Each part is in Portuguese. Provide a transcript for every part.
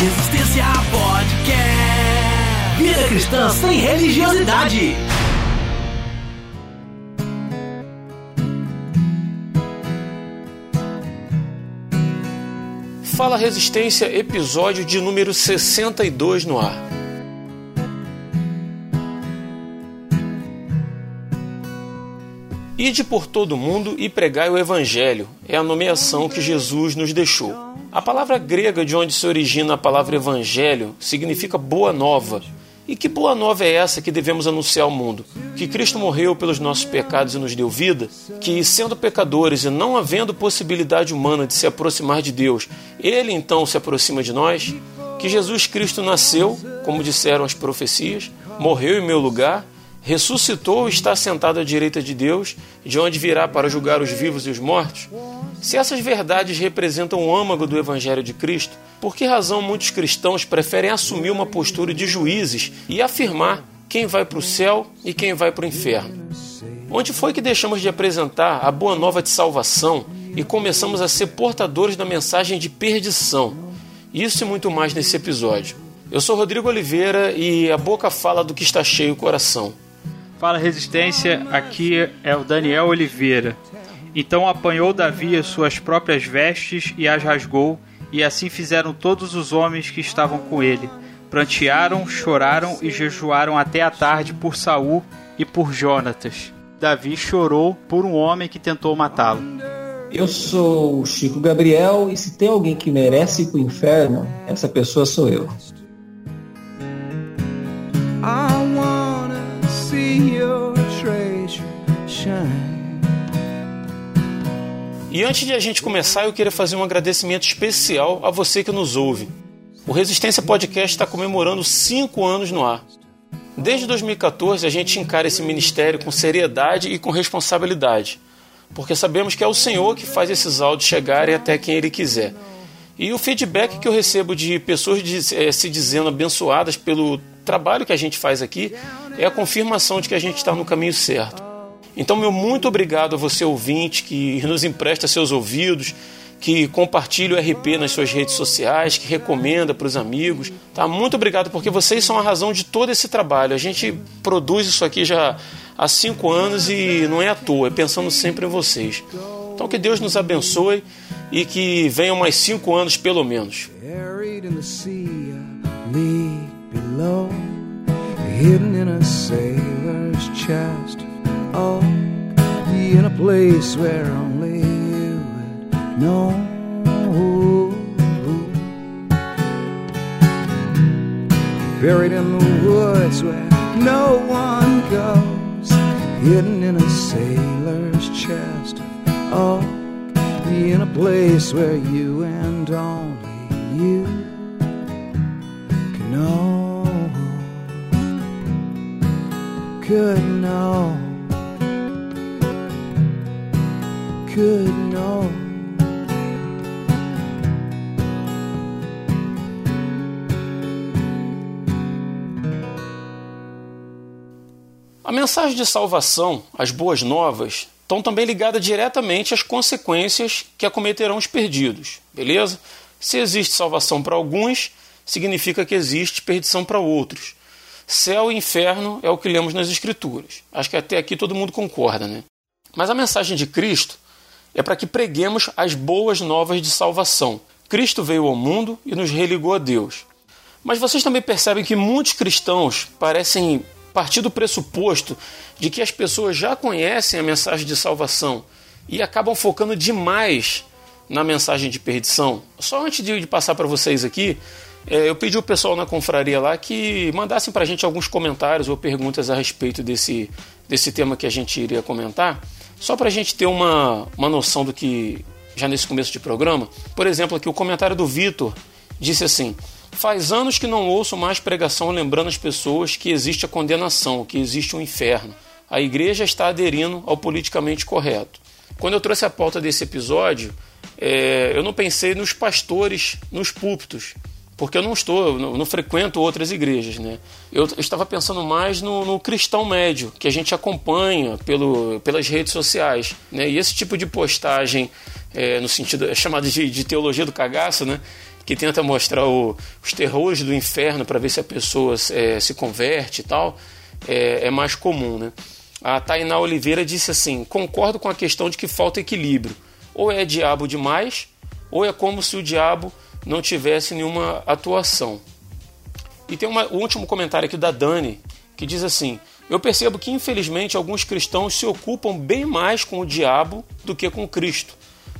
Resistência Podcast. Vida cristã sem religiosidade. Fala Resistência, episódio de número 62 no ar. Ide por todo mundo e pregai o Evangelho, é a nomeação que Jesus nos deixou. A palavra grega de onde se origina a palavra Evangelho significa boa nova. E que boa nova é essa que devemos anunciar ao mundo? Que Cristo morreu pelos nossos pecados e nos deu vida? Que, sendo pecadores e não havendo possibilidade humana de se aproximar de Deus, Ele então se aproxima de nós? Que Jesus Cristo nasceu, como disseram as profecias, morreu em meu lugar ressuscitou e está sentado à direita de Deus, de onde virá para julgar os vivos e os mortos? Se essas verdades representam o âmago do Evangelho de Cristo, por que razão muitos cristãos preferem assumir uma postura de juízes e afirmar quem vai para o céu e quem vai para o inferno? Onde foi que deixamos de apresentar a boa nova de salvação e começamos a ser portadores da mensagem de perdição? Isso e muito mais nesse episódio. Eu sou Rodrigo Oliveira e a boca fala do que está cheio o coração. Fala Resistência, aqui é o Daniel Oliveira. Então apanhou Davi as suas próprias vestes e as rasgou, e assim fizeram todos os homens que estavam com ele. Prantearam, choraram e jejuaram até a tarde por Saul e por Jonatas. Davi chorou por um homem que tentou matá-lo. Eu sou o Chico Gabriel e se tem alguém que merece ir para o inferno, essa pessoa sou eu. E antes de a gente começar, eu queria fazer um agradecimento especial a você que nos ouve. O Resistência Podcast está comemorando cinco anos no ar. Desde 2014, a gente encara esse ministério com seriedade e com responsabilidade, porque sabemos que é o Senhor que faz esses áudios chegarem até quem Ele quiser. E o feedback que eu recebo de pessoas de, é, se dizendo abençoadas pelo trabalho que a gente faz aqui é a confirmação de que a gente está no caminho certo. Então, meu muito obrigado a você ouvinte que nos empresta seus ouvidos, que compartilha o RP nas suas redes sociais, que recomenda para os amigos. Tá? Muito obrigado, porque vocês são a razão de todo esse trabalho. A gente produz isso aqui já há cinco anos e não é à toa, é pensando sempre em vocês. Então que Deus nos abençoe e que venham mais cinco anos pelo menos. Hidden in a sailor's chest Oh, be in a place where only you would know. Buried in the woods where no one goes, hidden in a sailor's chest. Oh, be in a place where you and only you can know. Could know. Could know. A mensagem de salvação, as boas novas, estão também ligadas diretamente às consequências que acometerão os perdidos, beleza? Se existe salvação para alguns, significa que existe perdição para outros. Céu e inferno é o que lemos nas Escrituras. Acho que até aqui todo mundo concorda, né? Mas a mensagem de Cristo é para que preguemos as boas novas de salvação. Cristo veio ao mundo e nos religou a Deus. Mas vocês também percebem que muitos cristãos parecem partir do pressuposto de que as pessoas já conhecem a mensagem de salvação e acabam focando demais na mensagem de perdição. Só antes de passar para vocês aqui, é, eu pedi o pessoal na confraria lá que mandassem para a gente alguns comentários ou perguntas a respeito desse, desse tema que a gente iria comentar. Só para a gente ter uma, uma noção do que, já nesse começo de programa, por exemplo, aqui o comentário do Vitor disse assim: Faz anos que não ouço mais pregação lembrando as pessoas que existe a condenação, que existe um inferno. A igreja está aderindo ao politicamente correto. Quando eu trouxe a pauta desse episódio, é, eu não pensei nos pastores nos púlpitos, porque eu não estou, não, não frequento outras igrejas, né? Eu, estava pensando mais no, no, cristão médio, que a gente acompanha pelo, pelas redes sociais, né? E esse tipo de postagem, é, no sentido, é chamado de, de teologia do cagaço, né? Que tenta mostrar o, os terrores do inferno para ver se a pessoa é, se converte e tal, é, é mais comum, né? A Tainá Oliveira disse assim: concordo com a questão de que falta equilíbrio. Ou é diabo demais, ou é como se o diabo não tivesse nenhuma atuação. E tem uma, o último comentário aqui da Dani, que diz assim: Eu percebo que infelizmente alguns cristãos se ocupam bem mais com o diabo do que com Cristo,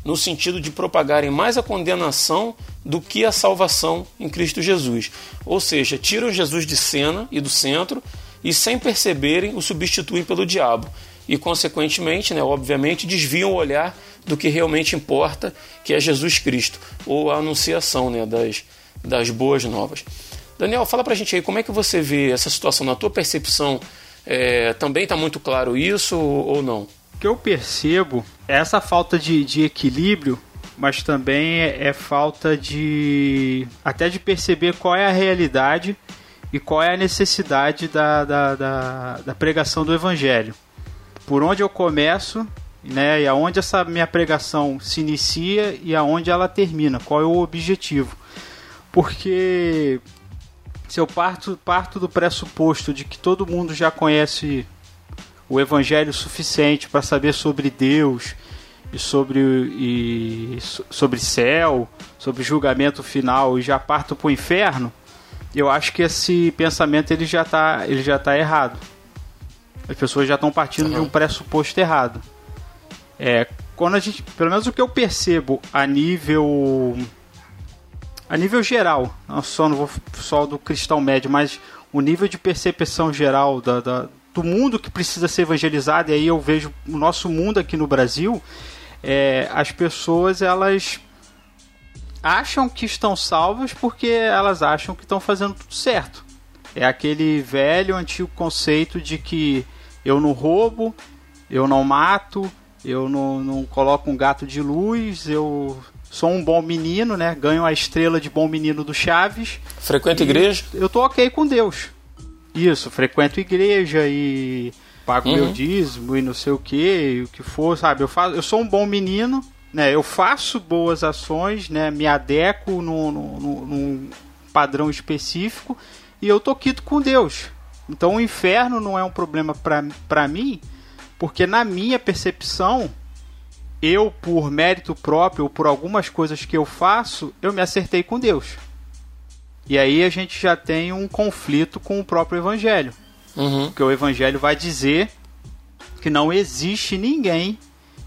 no sentido de propagarem mais a condenação do que a salvação em Cristo Jesus. Ou seja, tiram Jesus de cena e do centro e, sem perceberem, o substituem pelo diabo. E, consequentemente, né, obviamente, desviam o olhar do que realmente importa, que é Jesus Cristo, ou a anunciação né, das, das boas novas. Daniel, fala pra gente aí como é que você vê essa situação na tua percepção. É, também está muito claro isso ou não? O que eu percebo é essa falta de, de equilíbrio, mas também é, é falta de. até de perceber qual é a realidade e qual é a necessidade da, da, da, da pregação do Evangelho. Por onde eu começo né? E aonde essa minha pregação se inicia e aonde ela termina, qual é o objetivo. Porque se eu parto, parto do pressuposto de que todo mundo já conhece o evangelho suficiente para saber sobre Deus e sobre, e sobre céu, sobre julgamento final e já parto para o inferno, eu acho que esse pensamento ele já está ele já tá errado. As pessoas já estão partindo uhum. de um pressuposto errado. É, quando a gente, pelo menos o que eu percebo a nível a nível geral, não só não vou só do cristal médio, mas o nível de percepção geral da, da, do mundo que precisa ser evangelizado, e aí eu vejo o nosso mundo aqui no Brasil, é, as pessoas elas acham que estão salvas porque elas acham que estão fazendo tudo certo. É aquele velho antigo conceito de que eu não roubo, eu não mato, eu não, não coloco um gato de luz, eu sou um bom menino, né? Ganho a estrela de bom menino do Chaves. Frequento igreja? Eu tô ok com Deus. Isso, frequento igreja e pago uhum. meu dízimo e não sei o que, o que for, sabe? Eu, faço, eu sou um bom menino, né? Eu faço boas ações, né? Me adequo num, num, num padrão específico e eu tô quito com Deus. Então o inferno não é um problema para mim, porque na minha percepção, eu, por mérito próprio, ou por algumas coisas que eu faço, eu me acertei com Deus. E aí a gente já tem um conflito com o próprio Evangelho. Uhum. Porque o Evangelho vai dizer que não existe ninguém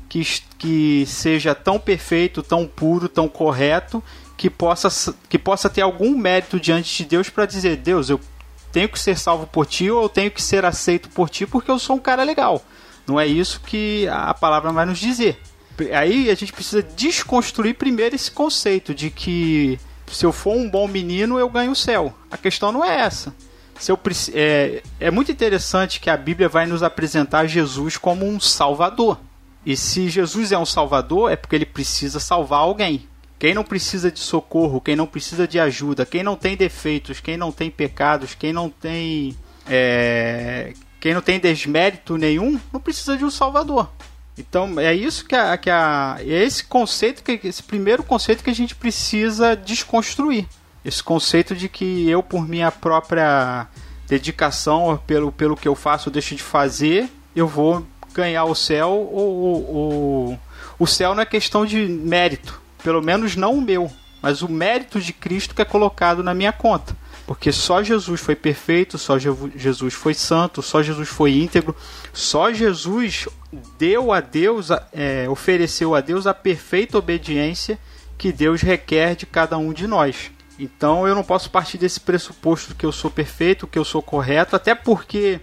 que, que seja tão perfeito, tão puro, tão correto, que possa, que possa ter algum mérito diante de Deus para dizer: Deus, eu tenho que ser salvo por ti ou eu tenho que ser aceito por ti porque eu sou um cara legal. Não é isso que a palavra vai nos dizer. Aí a gente precisa desconstruir primeiro esse conceito de que se eu for um bom menino eu ganho o céu. A questão não é essa. Se eu, é, é muito interessante que a Bíblia vai nos apresentar Jesus como um salvador. E se Jesus é um salvador, é porque ele precisa salvar alguém. Quem não precisa de socorro, quem não precisa de ajuda, quem não tem defeitos, quem não tem pecados, quem não tem é, quem não tem desmérito nenhum não precisa de um salvador. Então é isso que a, que a é esse conceito que esse primeiro conceito que a gente precisa desconstruir. Esse conceito de que eu por minha própria dedicação pelo, pelo que eu faço ou deixo de fazer, eu vou ganhar o céu ou, ou o céu não é questão de mérito, pelo menos não o meu, mas o mérito de Cristo que é colocado na minha conta. Porque só Jesus foi perfeito, só Jesus foi santo, só Jesus foi íntegro, só Jesus deu a Deus, é, ofereceu a Deus a perfeita obediência que Deus requer de cada um de nós. Então eu não posso partir desse pressuposto que eu sou perfeito, que eu sou correto, até porque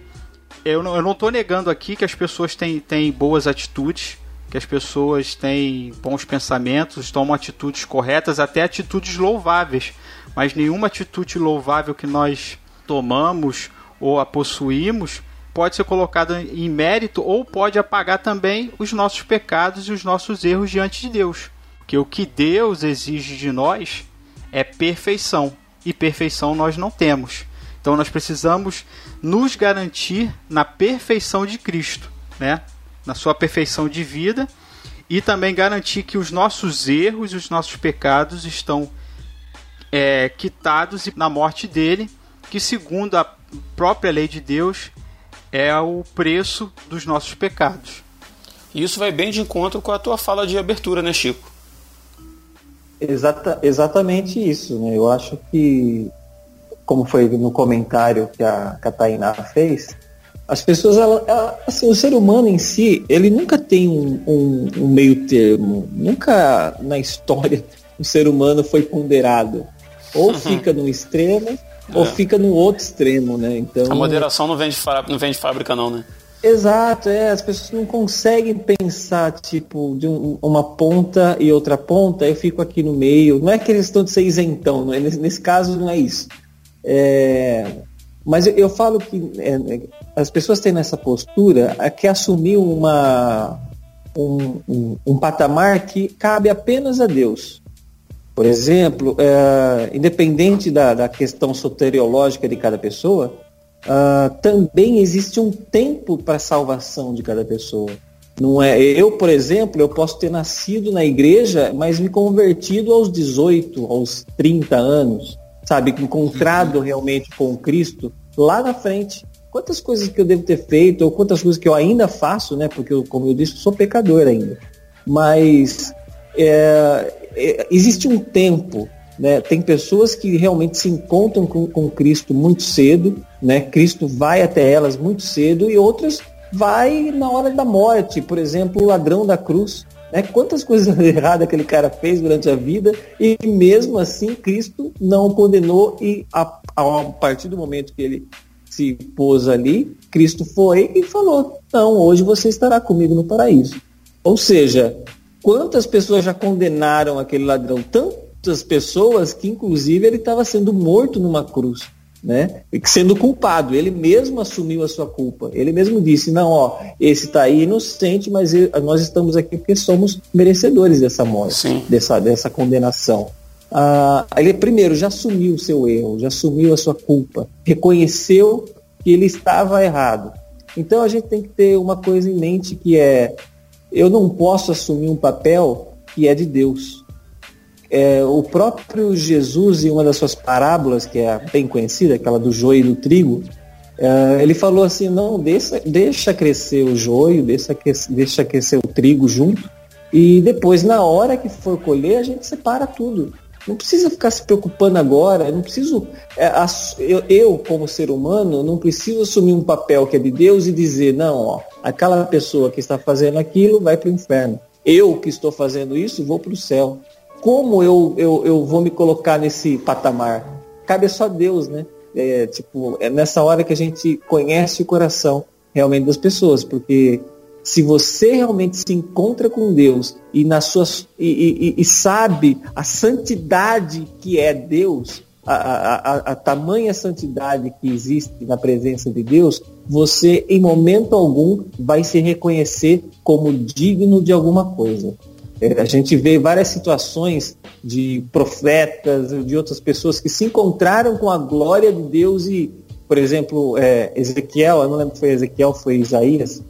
eu não estou negando aqui que as pessoas têm, têm boas atitudes, que as pessoas têm bons pensamentos, tomam atitudes corretas, até atitudes louváveis mas nenhuma atitude louvável que nós tomamos ou a possuímos pode ser colocada em mérito ou pode apagar também os nossos pecados e os nossos erros diante de Deus. Porque o que Deus exige de nós é perfeição. e perfeição nós não temos. Então nós precisamos nos garantir na perfeição de Cristo, né? na sua perfeição de vida e também garantir que os nossos erros e os nossos pecados estão é, quitados na morte dele, que segundo a própria lei de Deus é o preço dos nossos pecados. Isso vai bem de encontro com a tua fala de abertura, né, Chico? Exata, exatamente isso, né? Eu acho que, como foi no comentário que a Catarina fez, as pessoas, ela, ela, assim, o ser humano em si, ele nunca tem um, um, um meio termo. Nunca na história o ser humano foi ponderado. Ou fica no extremo, é. ou fica no outro extremo, né? Então, a moderação não vem de, não vem de fábrica, não, né? Exato, é, as pessoas não conseguem pensar, tipo, de um, uma ponta e outra ponta, eu fico aqui no meio. Não é questão de ser isentão, não é, nesse, nesse caso não é isso. É, mas eu, eu, falo que é, é as pessoas têm nessa postura a que assumir uma, um, um, um, patamar que cabe apenas a Deus. Por exemplo, é, independente da, da questão soteriológica de cada pessoa, uh, também existe um tempo para a salvação de cada pessoa. Não é, eu, por exemplo, eu posso ter nascido na igreja, mas me convertido aos 18, aos 30 anos, sabe, encontrado uhum. realmente com Cristo lá na frente. Quantas coisas que eu devo ter feito, ou quantas coisas que eu ainda faço, né? Porque, eu, como eu disse, sou pecador ainda. Mas é, é, existe um tempo né? Tem pessoas que realmente se encontram com, com Cristo muito cedo, né? Cristo vai até elas muito cedo e outras vai na hora da morte. Por exemplo, o ladrão da cruz. Né? Quantas coisas erradas aquele cara fez durante a vida e mesmo assim Cristo não o condenou e a, a partir do momento que ele se pôs ali, Cristo foi e falou: Não, hoje você estará comigo no paraíso. Ou seja, quantas pessoas já condenaram aquele ladrão? Tanto muitas pessoas que, inclusive, ele estava sendo morto numa cruz, né? Sendo culpado. Ele mesmo assumiu a sua culpa. Ele mesmo disse: não, ó, esse está aí inocente, mas nós estamos aqui porque somos merecedores dessa morte, dessa, dessa condenação. Ah, ele primeiro já assumiu o seu erro, já assumiu a sua culpa, reconheceu que ele estava errado. Então a gente tem que ter uma coisa em mente que é eu não posso assumir um papel que é de Deus. É, o próprio Jesus, em uma das suas parábolas, que é bem conhecida, aquela do joio e do trigo, é, ele falou assim, não, deixa, deixa crescer o joio, deixa, deixa crescer o trigo junto, e depois, na hora que for colher, a gente separa tudo. Não precisa ficar se preocupando agora, não preciso. É, eu, eu, como ser humano, não preciso assumir um papel que é de Deus e dizer, não, ó, aquela pessoa que está fazendo aquilo vai para o inferno. Eu que estou fazendo isso vou para o céu como eu, eu, eu vou me colocar nesse patamar? Cabe só Deus, né? É, tipo, é nessa hora que a gente conhece o coração realmente das pessoas, porque se você realmente se encontra com Deus e, nas suas, e, e, e sabe a santidade que é Deus, a, a, a, tamanha santidade que existe na presença de Deus, você em momento algum vai se reconhecer como digno de alguma coisa. É, a gente vê várias situações de profetas, de outras pessoas que se encontraram com a glória de Deus e, por exemplo, é, Ezequiel, eu não lembro se foi Ezequiel, foi Isaías,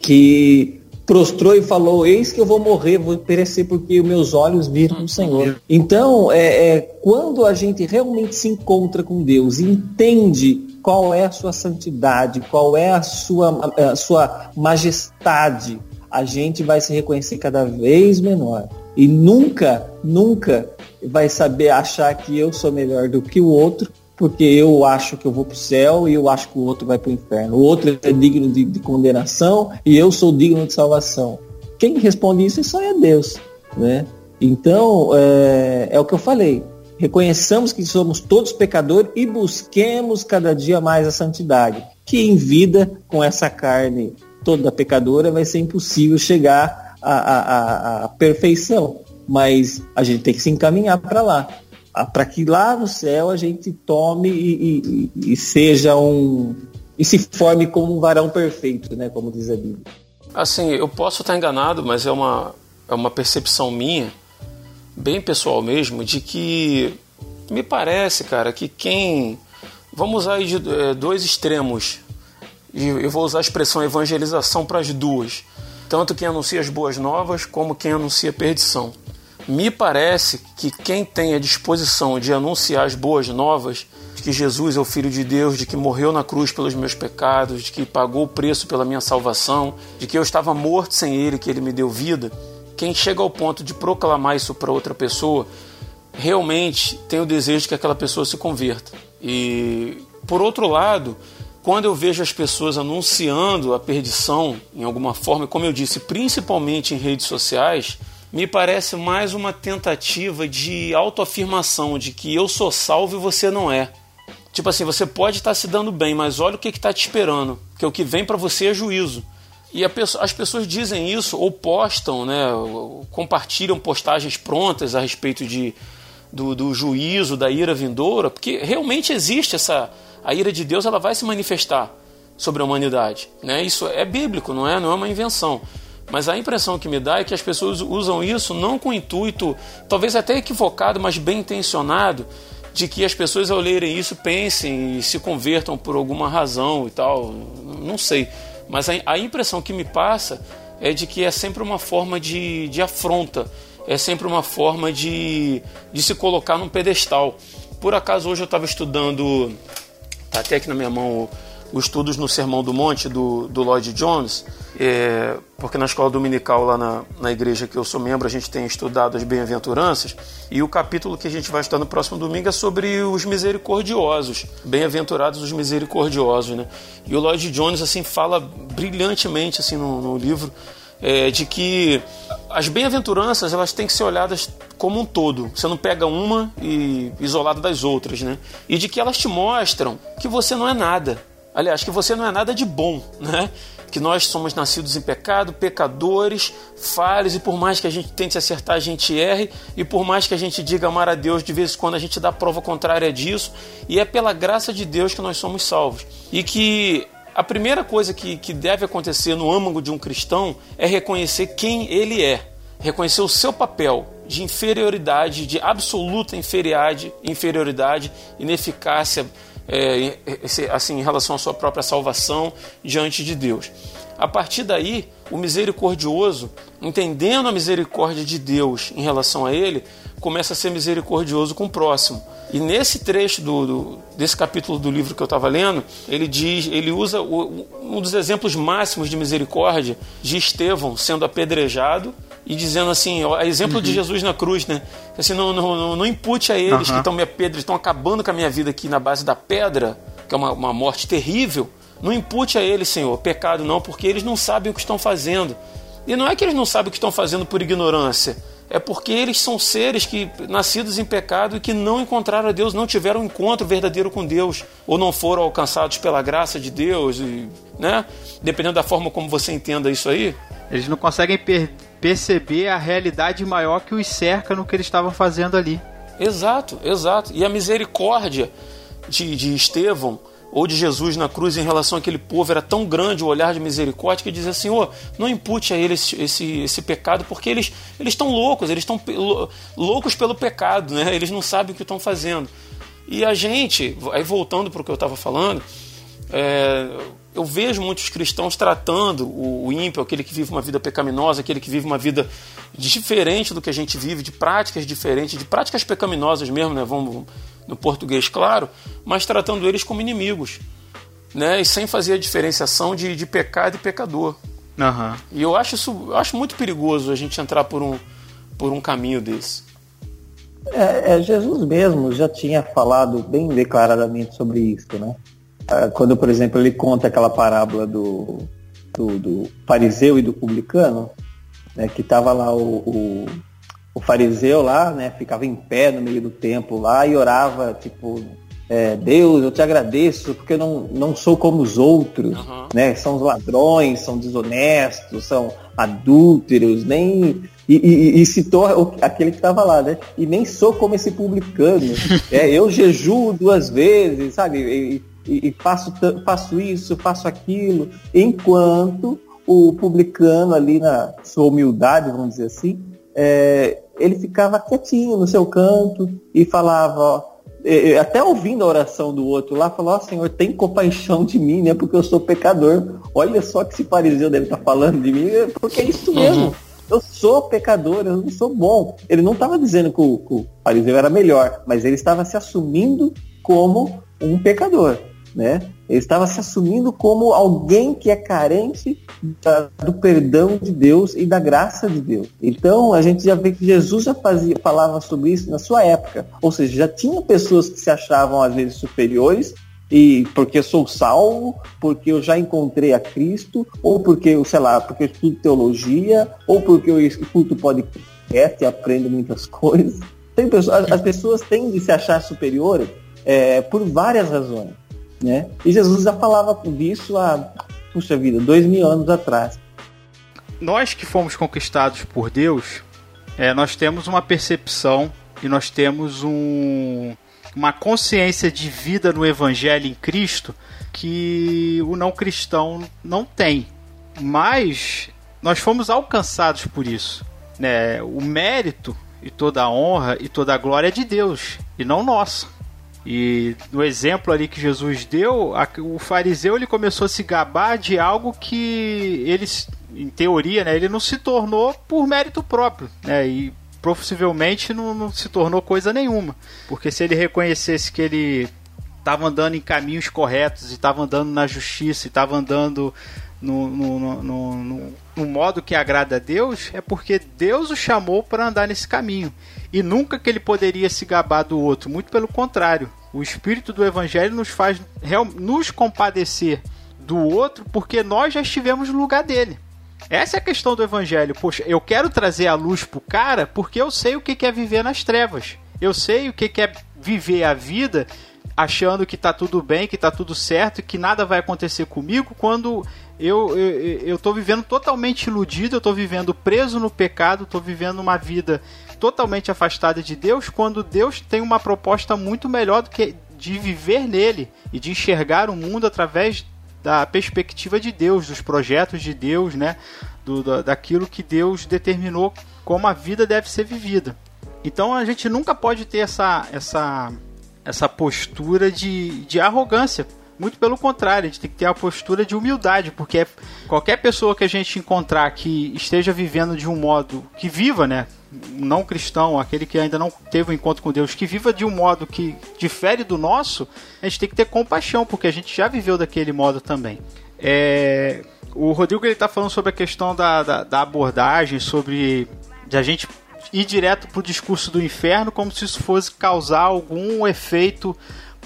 que prostrou e falou: Eis que eu vou morrer, vou perecer porque meus olhos viram o Senhor. Então, é, é, quando a gente realmente se encontra com Deus, entende qual é a sua santidade, qual é a sua, a sua majestade, a gente vai se reconhecer cada vez menor. E nunca, nunca vai saber achar que eu sou melhor do que o outro, porque eu acho que eu vou para o céu e eu acho que o outro vai para o inferno. O outro é digno de, de, condenação e eu sou digno de salvação. Quem responde isso só é Deus. Né? Então, é, é o que eu falei. Reconheçamos que somos todos pecadores e busquemos cada dia mais a santidade, que em vida, com essa carne toda pecadora, vai ser impossível chegar à, à, à perfeição. Mas a gente tem que se encaminhar para lá. Para que lá no céu a gente tome e, e, e, seja um. e se forme como um varão perfeito, né? Como diz a Bíblia. Assim, eu posso estar enganado, mas é uma, é uma percepção minha, bem pessoal mesmo, de que Me parece, cara, que quem. Vamos usar de, é, dois extremos. E eu vou usar a expressão evangelização para as duas. Tanto quem anuncia as boas novas como quem anuncia perdição. Me parece que quem tem a disposição de anunciar as boas novas, de que Jesus é o Filho de Deus, de que morreu na cruz pelos meus pecados, de que pagou o preço pela minha salvação, de que eu estava morto sem Ele, que Ele me deu vida, quem chega ao ponto de proclamar isso para outra pessoa, realmente tem o desejo de que aquela pessoa se converta. E, por outro lado, quando eu vejo as pessoas anunciando a perdição em alguma forma, como eu disse, principalmente em redes sociais, me parece mais uma tentativa de autoafirmação de que eu sou salvo e você não é. Tipo assim, você pode estar se dando bem, mas olha o que está te esperando, porque o que vem para você é juízo. E pessoa, as pessoas dizem isso ou postam, né, compartilham postagens prontas a respeito de, do, do juízo, da ira vindoura, porque realmente existe essa. A ira de Deus ela vai se manifestar sobre a humanidade. Né? Isso é bíblico, não é, não é uma invenção. Mas a impressão que me dá é que as pessoas usam isso não com intuito, talvez até equivocado, mas bem intencionado, de que as pessoas ao lerem isso pensem e se convertam por alguma razão e tal. Não sei. Mas a, impressão que me passa é de que é sempre uma forma de, de afronta, é sempre uma forma de, de se colocar num pedestal. Por acaso hoje eu estava estudando, tá até aqui na minha mão os estudos no Sermão do Monte do, do Lloyd Jones, é, porque na escola dominical lá na, na igreja que eu sou membro a gente tem estudado as bem-aventuranças e o capítulo que a gente vai estudar no próximo domingo é sobre os misericordiosos, bem-aventurados os misericordiosos, né? E o Lloyd Jones assim fala brilhantemente assim no, no livro é, de que as bem-aventuranças elas têm que ser olhadas como um todo. Você não pega uma e isolada das outras, né? E de que elas te mostram que você não é nada Aliás, que você não é nada de bom, né? Que nós somos nascidos em pecado, pecadores, falhos, e por mais que a gente tente acertar, a gente erre, e por mais que a gente diga amar a Deus, de vez em quando a gente dá prova contrária disso, e é pela graça de Deus que nós somos salvos. E que a primeira coisa que, que deve acontecer no âmago de um cristão é reconhecer quem ele é, reconhecer o seu papel de inferioridade, de absoluta inferioridade, inferioridade ineficácia é, assim, em relação à sua própria salvação diante de Deus. A partir daí, o misericordioso, entendendo a misericórdia de Deus em relação a ele, começa a ser misericordioso com o próximo. E nesse trecho do, do desse capítulo do livro que eu estava lendo, ele diz, ele usa o, um dos exemplos máximos de misericórdia de Estevão sendo apedrejado e dizendo assim, ó, exemplo uhum. de Jesus na cruz, né? Assim, não, não, não, não impute a eles uhum. que estão me pedra, estão acabando com a minha vida aqui na base da pedra, que é uma, uma morte terrível. Não impute a eles, Senhor, pecado não, porque eles não sabem o que estão fazendo. E não é que eles não sabem o que estão fazendo por ignorância, é porque eles são seres que nascidos em pecado e que não encontraram a Deus, não tiveram um encontro verdadeiro com Deus, ou não foram alcançados pela graça de Deus, e, né? Dependendo da forma como você entenda isso aí. Eles não conseguem per perceber a realidade maior que os cerca no que eles estavam fazendo ali. Exato, exato. E a misericórdia de, de Estevão ou de Jesus na cruz em relação àquele povo era tão grande o olhar de misericórdia que dizia Senhor, não impute a eles esse, esse, pecado porque eles eles estão loucos, eles estão loucos pelo pecado, né? Eles não sabem o que estão fazendo. E a gente, aí voltando para o que eu estava falando, é, eu vejo muitos cristãos tratando o, o ímpio, aquele que vive uma vida pecaminosa, aquele que vive uma vida diferente do que a gente vive, de práticas diferentes, de práticas pecaminosas mesmo, né? Vamos no português, claro, mas tratando eles como inimigos, né? E sem fazer a diferenciação de, de pecado e pecador. Uhum. E eu acho isso, eu acho muito perigoso a gente entrar por um, por um caminho desse. É, é, Jesus mesmo já tinha falado bem declaradamente sobre isso, né? Ah, quando, por exemplo, ele conta aquela parábola do, do, do fariseu e do publicano, né, que estava lá o, o, o, fariseu lá, né, ficava em pé no meio do templo lá e orava, tipo, é, Deus, eu te agradeço porque eu não, não sou como os outros, uhum. né? São os ladrões, são desonestos, são adúlteros, nem. E, e, e citou aquele que estava lá, né? E nem sou como esse publicano. é, eu jejuo duas vezes, sabe? E, e, e faço, faço isso, faço aquilo, enquanto o publicano ali na sua humildade, vamos dizer assim, é, ele ficava quietinho no seu canto e falava, ó, até ouvindo a oração do outro lá, falou, ó Senhor, tem compaixão de mim, né? Porque eu sou pecador. Olha só que esse fariseu deve estar tá falando de mim, porque é isso mesmo. Uhum. Eu sou pecador, eu não sou bom. Ele não estava dizendo que o, que o fariseu era melhor, mas ele estava se assumindo como um pecador né? Ele estava se assumindo como alguém que é carente da, do perdão de Deus e da graça de Deus. Então a gente já vê que Jesus já fazia, falava sobre isso na sua época. Ou seja, já tinha pessoas que se achavam às vezes superiores e porque sou salvo, porque eu já encontrei a Cristo, ou porque eu, sei lá, porque eu estudo teologia, ou porque eu escuto podcast e aprendo muitas coisas. Tem pessoas, as pessoas têm de se achar superiores é, por várias razões. Né? E Jesus já falava disso há, puxa vida, dois mil anos atrás. Nós que fomos conquistados por Deus, é, nós temos uma percepção e nós temos um, uma consciência de vida no Evangelho em Cristo que o não cristão não tem. Mas nós fomos alcançados por isso. Né? O mérito e toda a honra e toda a glória é de Deus e não nossa. E no exemplo ali que Jesus deu, a, o fariseu ele começou a se gabar de algo que ele, em teoria, né, ele não se tornou por mérito próprio, né? E possivelmente não, não se tornou coisa nenhuma. Porque se ele reconhecesse que ele estava andando em caminhos corretos, e estava andando na justiça, e estava andando no, no, no, no, modo que agrada a Deus, é porque Deus o chamou para andar nesse caminho. E nunca que ele poderia se gabar do outro, muito pelo contrário. O espírito do Evangelho nos faz nos compadecer do outro porque nós já estivemos no lugar dele. Essa é a questão do Evangelho. Poxa, eu quero trazer a luz pro cara porque eu sei o que é viver nas trevas. Eu sei o que é viver a vida achando que tá tudo bem, que tá tudo certo, que nada vai acontecer comigo, quando eu, eu, eu tô vivendo totalmente iludido, eu tô vivendo preso no pecado, tô vivendo uma vida totalmente afastada de Deus, quando Deus tem uma proposta muito melhor do que de viver nele e de enxergar o mundo através da perspectiva de Deus, dos projetos de Deus, né? Do, da, daquilo que Deus determinou como a vida deve ser vivida. Então a gente nunca pode ter essa, essa, essa postura de, de arrogância muito pelo contrário, a gente tem que ter a postura de humildade, porque qualquer pessoa que a gente encontrar que esteja vivendo de um modo que viva, né? não cristão, aquele que ainda não teve um encontro com Deus, que viva de um modo que difere do nosso, a gente tem que ter compaixão, porque a gente já viveu daquele modo também. É, o Rodrigo ele está falando sobre a questão da, da, da, abordagem, sobre de a gente ir direto para o discurso do inferno, como se isso fosse causar algum efeito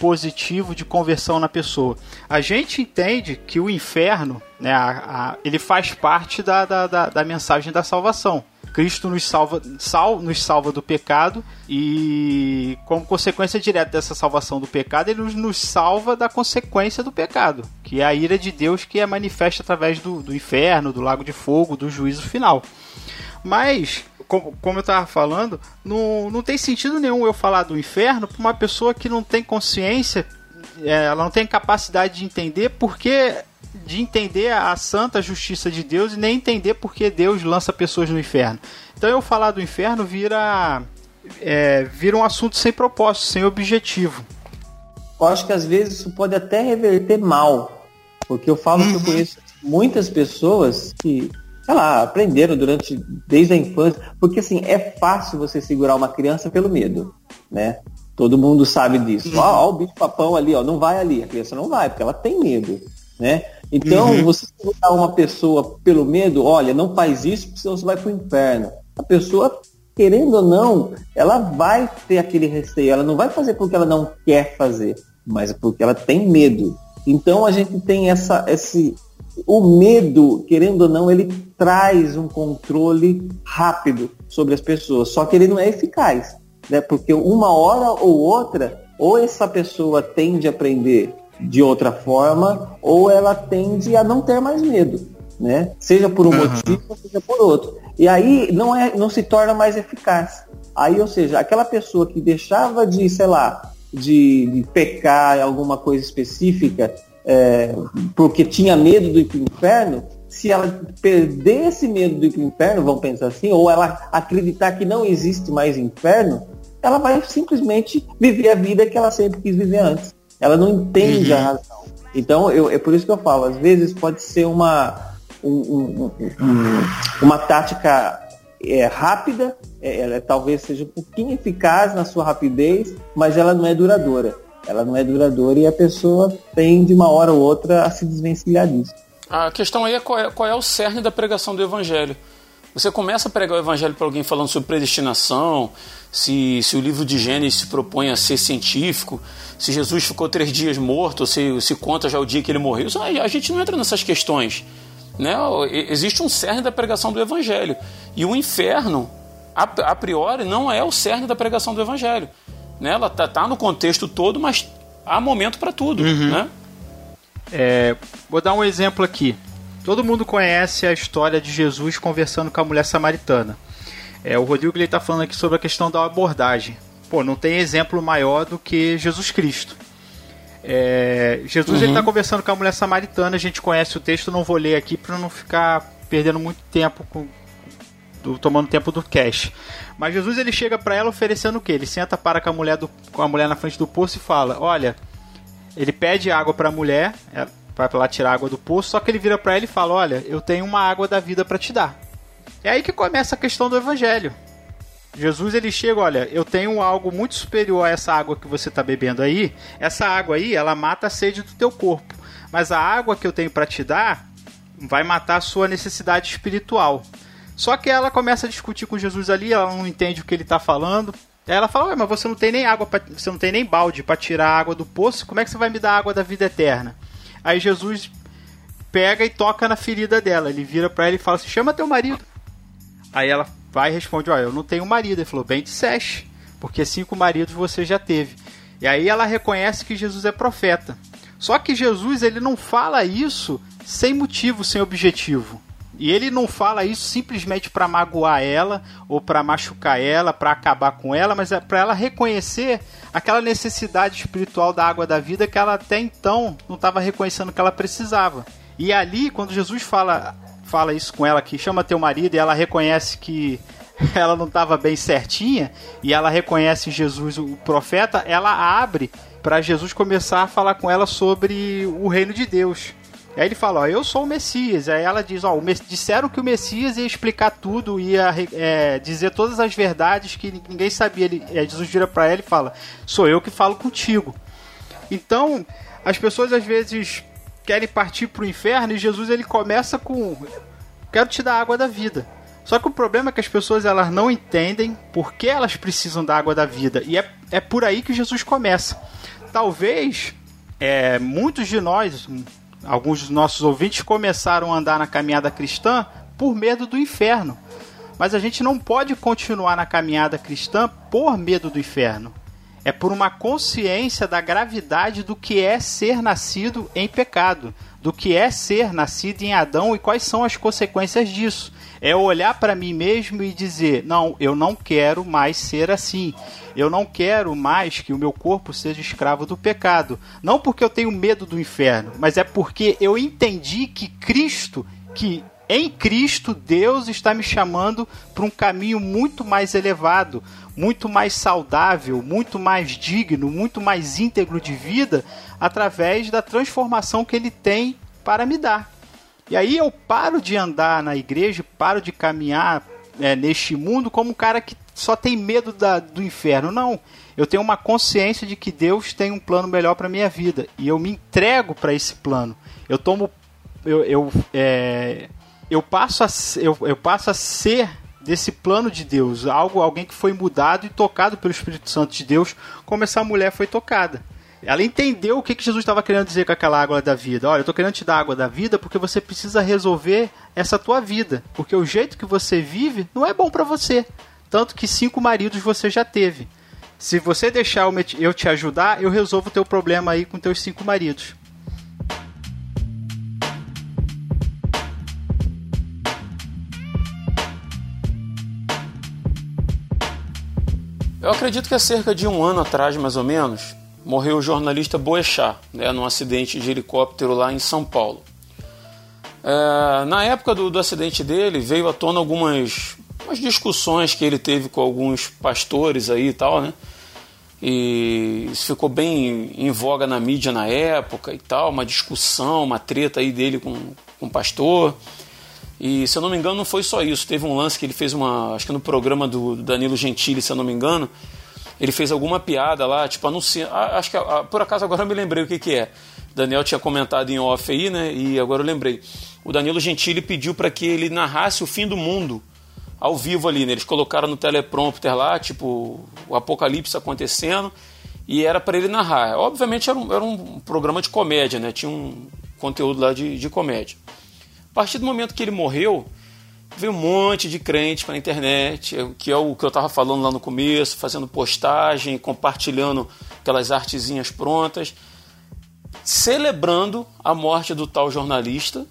positivo de conversão na pessoa. A gente entende que o inferno, né, a, a, ele faz parte da, da, da, da, mensagem da salvação. Cristo nos salva, sal, nos salva do pecado e, como consequência direta dessa salvação do pecado, ele nos, nos salva da consequência do pecado, que é a ira de Deus que é manifesta através do, do inferno, do lago de fogo, do juízo final. Mas como, como eu estava falando, não, não tem sentido nenhum eu falar do inferno para uma pessoa que não tem consciência, é, ela não tem capacidade de entender porque de entender a santa justiça de Deus e nem entender porque Deus lança pessoas no inferno. Então eu falar do inferno vira é, vira um assunto sem propósito, sem objetivo. Eu acho que às vezes isso pode até reverter mal, porque eu falo que eu uhum. conheço muitas pessoas que sei lá, aprenderam durante, desde a infância, porque assim, é fácil você segurar uma criança pelo medo, né? Todo mundo sabe disso. Ó, ó, o bicho papão ali, ó, não vai ali. A criança não vai, porque ela tem medo, né? Então, uhum. você segurar uma pessoa pelo medo, olha, não faz isso, porque senão você vai pro inferno. A pessoa, querendo ou não, ela vai ter aquele receio. Ela não vai fazer porque ela não quer fazer, mas é porque ela tem medo. Então a gente tem essa, esse, o medo, querendo ou não, ele traz um controle rápido sobre as pessoas, só que ele não é eficaz, né? Porque uma hora ou outra, ou essa pessoa tende a aprender de outra forma, ou ela tende a não ter mais medo, né? Seja por um uhum. motivo, seja por outro. E aí não é, não se torna mais eficaz. Aí, ou seja, aquela pessoa que deixava de, sei lá, de, de pecar alguma coisa específica é, porque tinha medo do inferno, se ela perder esse medo do inferno, vamos pensar assim, ou ela acreditar que não existe mais inferno, ela vai simplesmente viver a vida que ela sempre quis viver antes. Ela não entende uhum. a razão. Então, eu, é por isso que eu falo, às vezes pode ser uma, um, um, um, uma tática é, rápida, é, ela talvez seja um pouquinho eficaz na sua rapidez, mas ela não é duradoura. Ela não é duradoura e a pessoa tem de uma hora ou outra a se desvencilhar disso. A questão aí é qual, é qual é o cerne da pregação do evangelho. Você começa a pregar o evangelho para alguém falando sobre predestinação, se, se o livro de Gênesis se propõe a ser científico, se Jesus ficou três dias morto, se, se conta já o dia que ele morreu. A gente não entra nessas questões. Né? Existe um cerne da pregação do evangelho. E o inferno, a, a priori, não é o cerne da pregação do evangelho. Né? Ela está tá no contexto todo, mas há momento para tudo. Uhum. Né? É, vou dar um exemplo aqui. Todo mundo conhece a história de Jesus conversando com a mulher samaritana. É, o Rodrigo está falando aqui sobre a questão da abordagem. Pô, não tem exemplo maior do que Jesus Cristo. É, Jesus uhum. ele está conversando com a mulher samaritana, a gente conhece o texto, não vou ler aqui para não ficar perdendo muito tempo com, do, tomando tempo do cash. Mas Jesus ele chega para ela oferecendo o quê? Ele senta para com a mulher do, com a mulher na frente do poço e fala: "Olha, ele pede água para a mulher, vai para lá tirar água do poço, só que ele vira para ela e fala: "Olha, eu tenho uma água da vida para te dar". É aí que começa a questão do evangelho. Jesus ele chega, olha, eu tenho algo muito superior a essa água que você está bebendo aí. Essa água aí, ela mata a sede do teu corpo. Mas a água que eu tenho para te dar vai matar a sua necessidade espiritual. Só que ela começa a discutir com Jesus ali, ela não entende o que ele está falando. Ela fala: mas você não tem nem água, pra, você não tem nem balde para tirar a água do poço. Como é que você vai me dar água da vida eterna? Aí Jesus pega e toca na ferida dela. Ele vira para ela e fala assim: chama teu marido. Aí ela vai e responde: Olha, eu não tenho marido. Ele falou: Bem disseste, porque cinco maridos você já teve. E aí ela reconhece que Jesus é profeta. Só que Jesus ele não fala isso sem motivo, sem objetivo. E ele não fala isso simplesmente para magoar ela ou para machucar ela, para acabar com ela, mas é para ela reconhecer aquela necessidade espiritual da água da vida que ela até então não estava reconhecendo que ela precisava. E ali, quando Jesus fala fala isso com ela que chama teu marido e ela reconhece que ela não estava bem certinha e ela reconhece Jesus o profeta, ela abre para Jesus começar a falar com ela sobre o reino de Deus. Aí ele fala, ó, eu sou o Messias. Aí ela diz, ó, disseram que o Messias ia explicar tudo, ia é, dizer todas as verdades que ninguém sabia. Ele, é, Jesus vira para ela e fala, sou eu que falo contigo. Então, as pessoas às vezes querem partir para o inferno e Jesus ele começa com quero te dar água da vida. Só que o problema é que as pessoas elas não entendem por que elas precisam da água da vida e é, é por aí que Jesus começa. Talvez é, muitos de nós, alguns dos nossos ouvintes começaram a andar na caminhada cristã por medo do inferno. Mas a gente não pode continuar na caminhada cristã por medo do inferno é por uma consciência da gravidade do que é ser nascido em pecado, do que é ser nascido em Adão e quais são as consequências disso. É olhar para mim mesmo e dizer: não, eu não quero mais ser assim. Eu não quero mais que o meu corpo seja escravo do pecado. Não porque eu tenho medo do inferno, mas é porque eu entendi que Cristo, que em Cristo Deus está me chamando para um caminho muito mais elevado, muito mais saudável, muito mais digno, muito mais íntegro de vida através da transformação que ele tem para me dar. E aí eu paro de andar na igreja, paro de caminhar é, neste mundo como um cara que só tem medo da, do inferno. Não, eu tenho uma consciência de que Deus tem um plano melhor para minha vida e eu me entrego para esse plano. Eu tomo, eu, eu, é, eu passo a, eu, eu passo a ser desse plano de Deus, algo alguém que foi mudado e tocado pelo Espírito Santo de Deus, como essa mulher foi tocada. Ela entendeu o que, que Jesus estava querendo dizer com aquela água da vida. Olha, eu estou querendo te dar água da vida porque você precisa resolver essa tua vida. Porque o jeito que você vive não é bom para você. Tanto que cinco maridos você já teve. Se você deixar eu te ajudar, eu resolvo o teu problema aí com teus cinco maridos. Eu acredito que há cerca de um ano atrás, mais ou menos, morreu o jornalista Boechat, né, num acidente de helicóptero lá em São Paulo. É, na época do, do, acidente dele, veio à tona algumas, umas discussões que ele teve com alguns pastores aí e tal, né? E isso ficou bem em voga na mídia na época e tal, uma discussão, uma treta aí dele com, com o pastor. E se eu não me engano, não foi só isso. Teve um lance que ele fez uma. Acho que no programa do Danilo Gentili, se eu não me engano, ele fez alguma piada lá, tipo, anunciando. Acho que por acaso agora eu me lembrei o que, que é. Daniel tinha comentado em off aí, né? E agora eu lembrei. O Danilo Gentili pediu para que ele narrasse o fim do mundo ao vivo ali, né? Eles colocaram no teleprompter lá, tipo, o apocalipse acontecendo, e era para ele narrar. Obviamente era um, era um programa de comédia, né? Tinha um conteúdo lá de, de comédia. A partir do momento que ele morreu, veio um monte de crente para a internet, que é o que eu estava falando lá no começo, fazendo postagem, compartilhando aquelas artezinhas prontas, celebrando a morte do tal jornalista,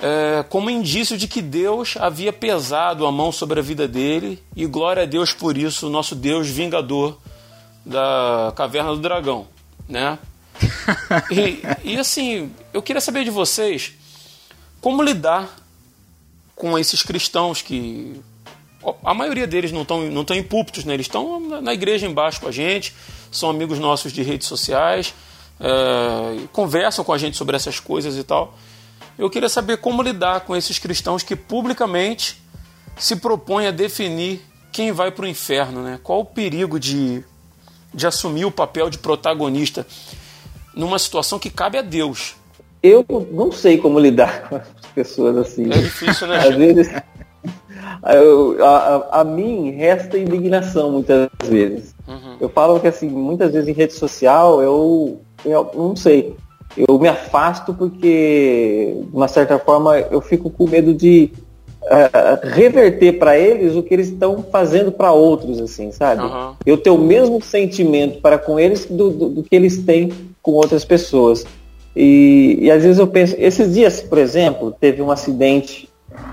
é, como indício de que Deus havia pesado a mão sobre a vida dele e glória a Deus por isso, nosso Deus vingador da caverna do dragão, né? e, e assim, eu queria saber de vocês como lidar com esses cristãos que a maioria deles não estão não estão em púlpitos, né? Eles estão na igreja embaixo com a gente, são amigos nossos de redes sociais, é, conversam com a gente sobre essas coisas e tal. Eu queria saber como lidar com esses cristãos que publicamente se propõem a definir quem vai para o inferno, né? Qual o perigo de, de assumir o papel de protagonista numa situação que cabe a Deus? Eu não sei como lidar com as pessoas assim. É difícil, né? Às vezes, eu, a, a, mim resta indignação muitas vezes. Uhum. Eu falo que assim, muitas vezes em rede social eu, eu não sei eu me afasto porque, de uma certa forma, eu fico com medo de uh, reverter para eles o que eles estão fazendo para outros, assim, sabe? Uhum. Eu tenho o mesmo sentimento para com eles do, do, do, que eles têm com outras pessoas. E, e às vezes eu penso, esses dias, por exemplo, teve um acidente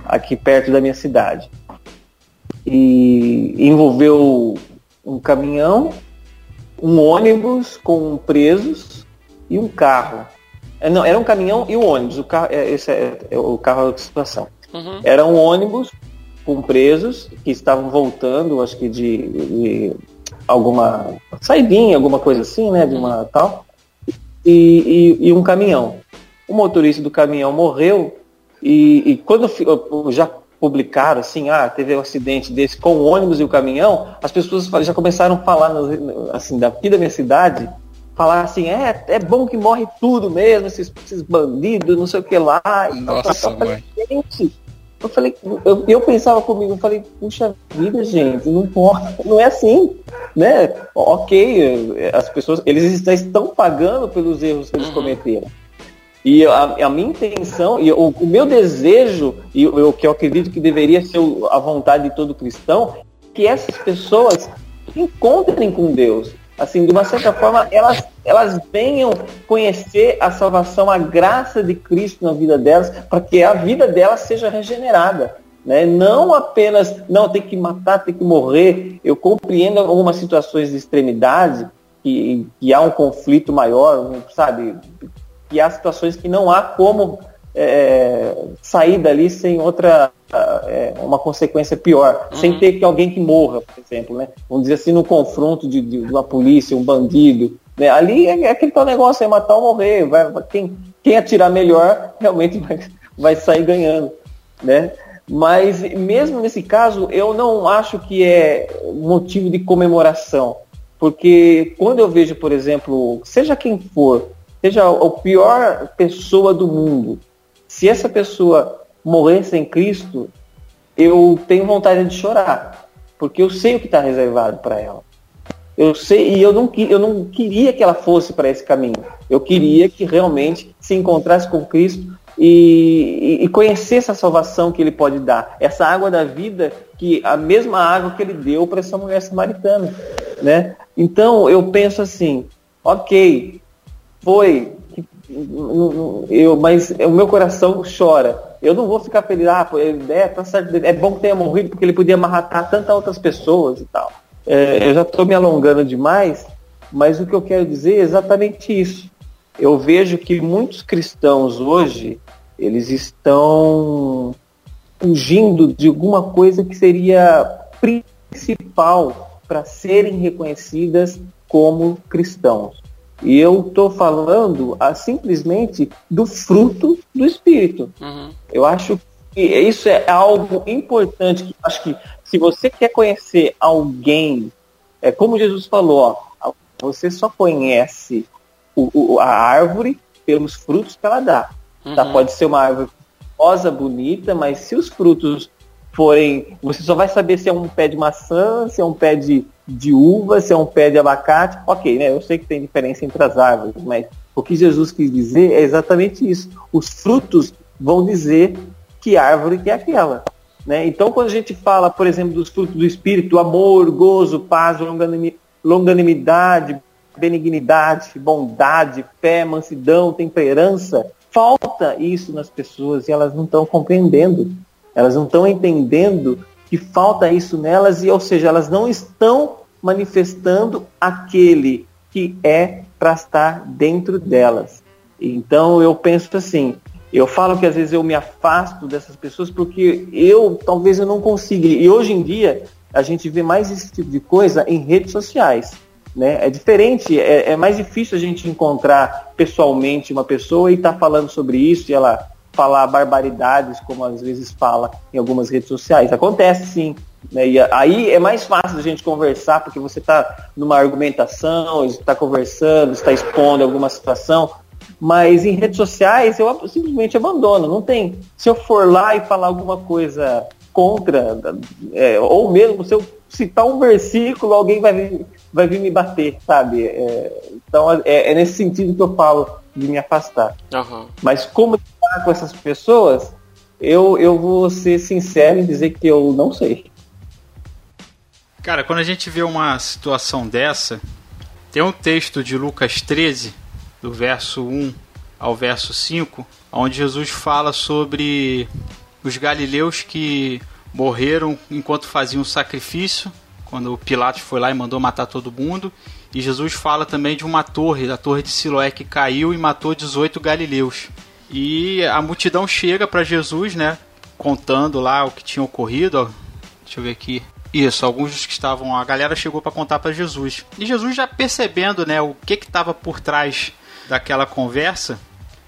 aqui perto da minha cidade. E envolveu um caminhão, um ônibus com presos e um carro. É, não, era um caminhão e um ônibus. O carro, é, esse é, é o carro da situação. Uhum. Era um ônibus com presos que estavam voltando, acho que de, de alguma saidinha, alguma coisa assim, né? De uma uhum. tal. E, e, e, um caminhão. O motorista do caminhão morreu e, e quando já publicaram assim, ah, teve um acidente desse com o ônibus e o caminhão, as pessoas já começaram a falar assim, daqui da minha cidade, falar assim, é, é bom que morre tudo mesmo, esses, esses bandidos, não sei o que lá. Nossa, eu falei, gente, eu falei, eu, eu pensava comigo, eu falei, puxa vida, gente, não pode, não é assim, né? Ok, as pessoas, eles estão pagando pelos erros que eles uhum. cometeram. E a, a, minha intenção, e o, o meu desejo, e o que eu acredito que deveria ser a vontade de todo cristão, que essas pessoas encontrem com Deus assim, de uma certa forma, elas, elas venham conhecer a salvação, a graça de Cristo na vida delas, para que a vida delas seja regenerada. Né? Não apenas, não, tem que matar, tem que morrer. Eu compreendo algumas situações de extremidade, que, que há um conflito maior, sabe? Que há situações que não há como é, sair dali sem outra é, uma consequência pior, uhum. sem ter que alguém que morra, por exemplo, né? Vamos dizer assim, no confronto de, de uma polícia, um bandido, né? Ali é, é aquele tal negócio, é matar ou morrer, vai, quem, quem atirar melhor realmente vai, vai sair ganhando, né? Mas mesmo nesse caso, eu não acho que é motivo de comemoração, porque quando eu vejo, por exemplo, seja quem for, seja a pior pessoa do mundo, se essa pessoa morrer sem Cristo, eu tenho vontade de chorar, porque eu sei o que está reservado para ela. Eu sei e eu não, eu não queria que ela fosse para esse caminho. Eu queria que realmente se encontrasse com Cristo e, e, conhecesse a salvação que Ele pode dar. Essa água da vida, que a mesma água que Ele deu para essa mulher samaritana, né? Então eu penso assim, ok, foi eu, mas o meu coração chora. Eu não vou ficar feliz, ah, é, tá certo, é bom que tenha morrido porque ele podia matar tantas outras pessoas e tal. É, eu já estou me alongando demais, mas o que eu quero dizer é exatamente isso. Eu vejo que muitos cristãos hoje, eles estão fugindo de alguma coisa que seria principal para serem reconhecidas como cristãos. E eu estou falando ah, simplesmente do fruto do Espírito. Uhum. Eu acho que isso é algo importante. Que acho que se você quer conhecer alguém, é como Jesus falou, ó, você só conhece o, o, a árvore pelos frutos que ela dá. Tá? Uhum. Tá? Pode ser uma árvore rosa, bonita, mas se os frutos forem. Você só vai saber se é um pé de maçã, se é um pé de, de uva, se é um pé de abacate. Ok, né? Eu sei que tem diferença entre as árvores, mas o que Jesus quis dizer é exatamente isso. Os frutos vão dizer que árvore que é aquela. Né? Então, quando a gente fala, por exemplo, dos frutos do Espírito, amor, gozo, paz, longanimidade, benignidade, bondade, fé, mansidão, temperança, falta isso nas pessoas e elas não estão compreendendo. Elas não estão entendendo que falta isso nelas e, ou seja, elas não estão manifestando aquele que é para estar dentro delas. Então eu penso assim, eu falo que às vezes eu me afasto dessas pessoas porque eu talvez eu não consiga. E hoje em dia a gente vê mais esse tipo de coisa em redes sociais. Né? É diferente, é, é mais difícil a gente encontrar pessoalmente uma pessoa e estar tá falando sobre isso e ela falar barbaridades, como às vezes fala em algumas redes sociais. Acontece sim. Né? E aí é mais fácil a gente conversar, porque você está numa argumentação, está conversando, está expondo alguma situação. Mas em redes sociais eu simplesmente abandono. Não tem. Se eu for lá e falar alguma coisa contra, é, ou mesmo se eu citar um versículo, alguém vai vir, vai vir me bater, sabe? É, então é, é, nesse sentido que eu falo de me afastar. Uhum. Mas como lidar com essas pessoas, eu, eu vou ser sincero em dizer que eu não sei. Cara, quando a gente vê uma situação dessa, tem um texto de Lucas 13, do verso 1 ao verso 5, onde Jesus fala sobre os galileus que morreram enquanto faziam sacrifício, quando Pilatos foi lá e mandou matar todo mundo. E Jesus fala também de uma torre, a torre de Siloé, que caiu e matou 18 galileus. E a multidão chega para Jesus, né? Contando lá o que tinha ocorrido. Ó. Deixa eu ver aqui. Isso, alguns dos que estavam. A galera chegou para contar para Jesus. E Jesus, já percebendo né, o que estava por trás daquela conversa,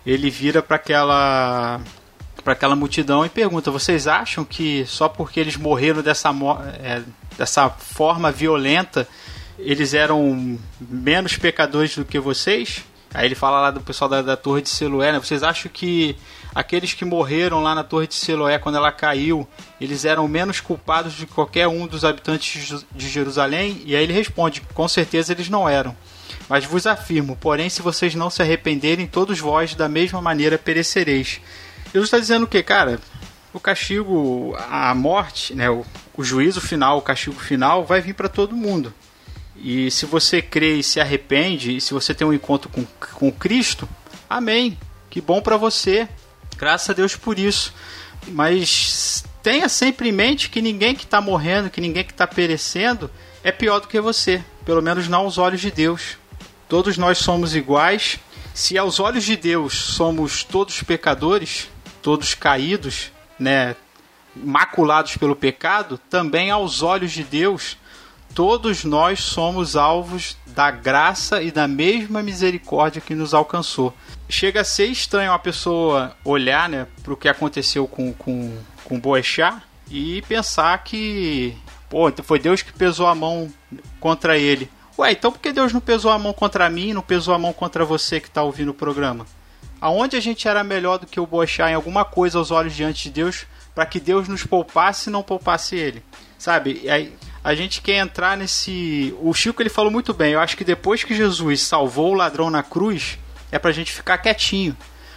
ele vira para aquela para aquela multidão e pergunta: vocês acham que só porque eles morreram dessa, é, dessa forma violenta eles eram menos pecadores do que vocês? Aí ele fala lá do pessoal da, da Torre de Siloé, né? Vocês acham que aqueles que morreram lá na Torre de Siloé quando ela caiu, eles eram menos culpados de qualquer um dos habitantes de Jerusalém? E aí ele responde: com certeza eles não eram. Mas vos afirmo, porém, se vocês não se arrependerem, todos vós da mesma maneira perecereis. Jesus está dizendo o que, cara? O castigo, a morte, né, o, o juízo final, o castigo final vai vir para todo mundo. E se você crê e se arrepende, e se você tem um encontro com, com Cristo, amém. Que bom para você. Graças a Deus por isso. Mas tenha sempre em mente que ninguém que está morrendo, que ninguém que está perecendo, é pior do que você. Pelo menos não aos olhos de Deus. Todos nós somos iguais. Se aos olhos de Deus somos todos pecadores, todos caídos, né, maculados pelo pecado, também aos olhos de Deus, todos nós somos alvos da graça e da mesma misericórdia que nos alcançou. Chega a ser estranho uma pessoa olhar né, para o que aconteceu com, com, com Boechat e pensar que pô, foi Deus que pesou a mão contra ele. Ué, então por que Deus não pesou a mão contra mim, não pesou a mão contra você que está ouvindo o programa? Aonde a gente era melhor do que o Bochá em alguma coisa aos olhos diante de Deus, para que Deus nos poupasse e não poupasse ele. Sabe? E aí a gente quer entrar nesse. O Chico ele falou muito bem. Eu acho que depois que Jesus salvou o ladrão na cruz, é pra gente ficar quietinho.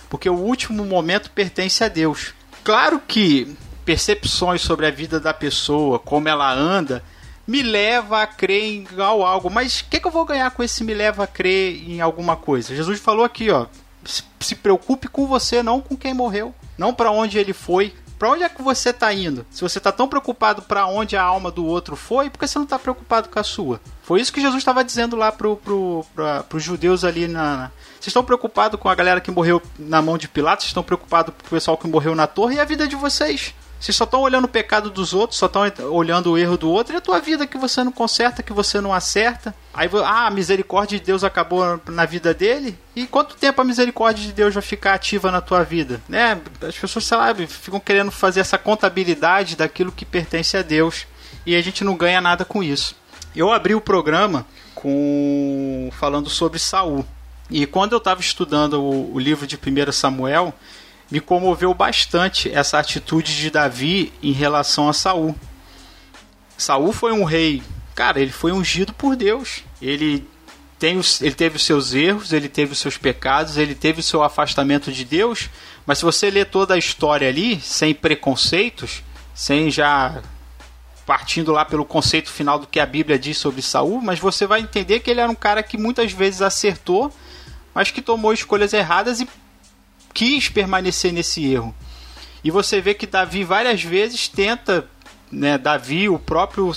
Porque o último momento pertence a Deus. Claro que percepções sobre a vida da pessoa, como ela anda, me leva a crer em algo. Mas o que, que eu vou ganhar com esse me leva a crer em alguma coisa? Jesus falou aqui, ó se preocupe com você, não com quem morreu, não para onde ele foi. Para onde é que você está indo? Se você está tão preocupado para onde a alma do outro foi, por que você não está preocupado com a sua? Foi isso que Jesus estava dizendo lá pro, os judeus ali na. Vocês estão preocupados com a galera que morreu na mão de Pilatos? Vocês estão preocupados com o pessoal que morreu na torre? E a vida de vocês? Vocês só estão olhando o pecado dos outros, só estão olhando o erro do outro, e a tua vida que você não conserta, que você não acerta. Aí, ah, a misericórdia de Deus acabou na vida dele? E quanto tempo a misericórdia de Deus vai ficar ativa na tua vida? Né? As pessoas, sei lá, ficam querendo fazer essa contabilidade daquilo que pertence a Deus, e a gente não ganha nada com isso. Eu abri o programa com falando sobre Saul. E quando eu estava estudando o, o livro de 1 Samuel, me comoveu bastante essa atitude de Davi em relação a Saul. Saul foi um rei, cara, ele foi ungido por Deus. Ele tem os, ele teve os seus erros, ele teve os seus pecados, ele teve o seu afastamento de Deus, mas se você ler toda a história ali, sem preconceitos, sem já partindo lá pelo conceito final do que a Bíblia diz sobre Saul, mas você vai entender que ele era um cara que muitas vezes acertou, mas que tomou escolhas erradas e quis permanecer nesse erro. E você vê que Davi várias vezes tenta, né, Davi, o próprio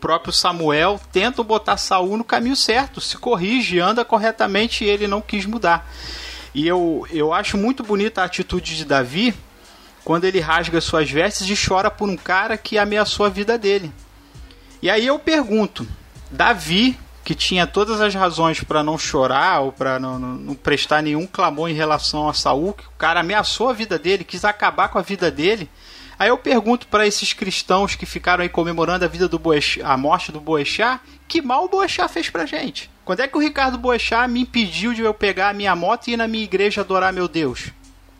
próprio Samuel tenta botar Saul no caminho certo, se corrige, anda corretamente e ele não quis mudar. E eu, eu acho muito bonita a atitude de Davi quando ele rasga suas vestes e chora por um cara que ameaçou a vida dele. E aí eu pergunto, Davi que tinha todas as razões para não chorar ou para não, não, não, prestar nenhum clamor em relação a Saul, que o cara ameaçou a vida dele, quis acabar com a vida dele. Aí eu pergunto para esses cristãos que ficaram aí comemorando a vida do Boechat, a morte do Boechat, que mal o Boechat fez pra gente? Quando é que o Ricardo Boechat me impediu de eu pegar a minha moto e ir na minha igreja adorar meu Deus?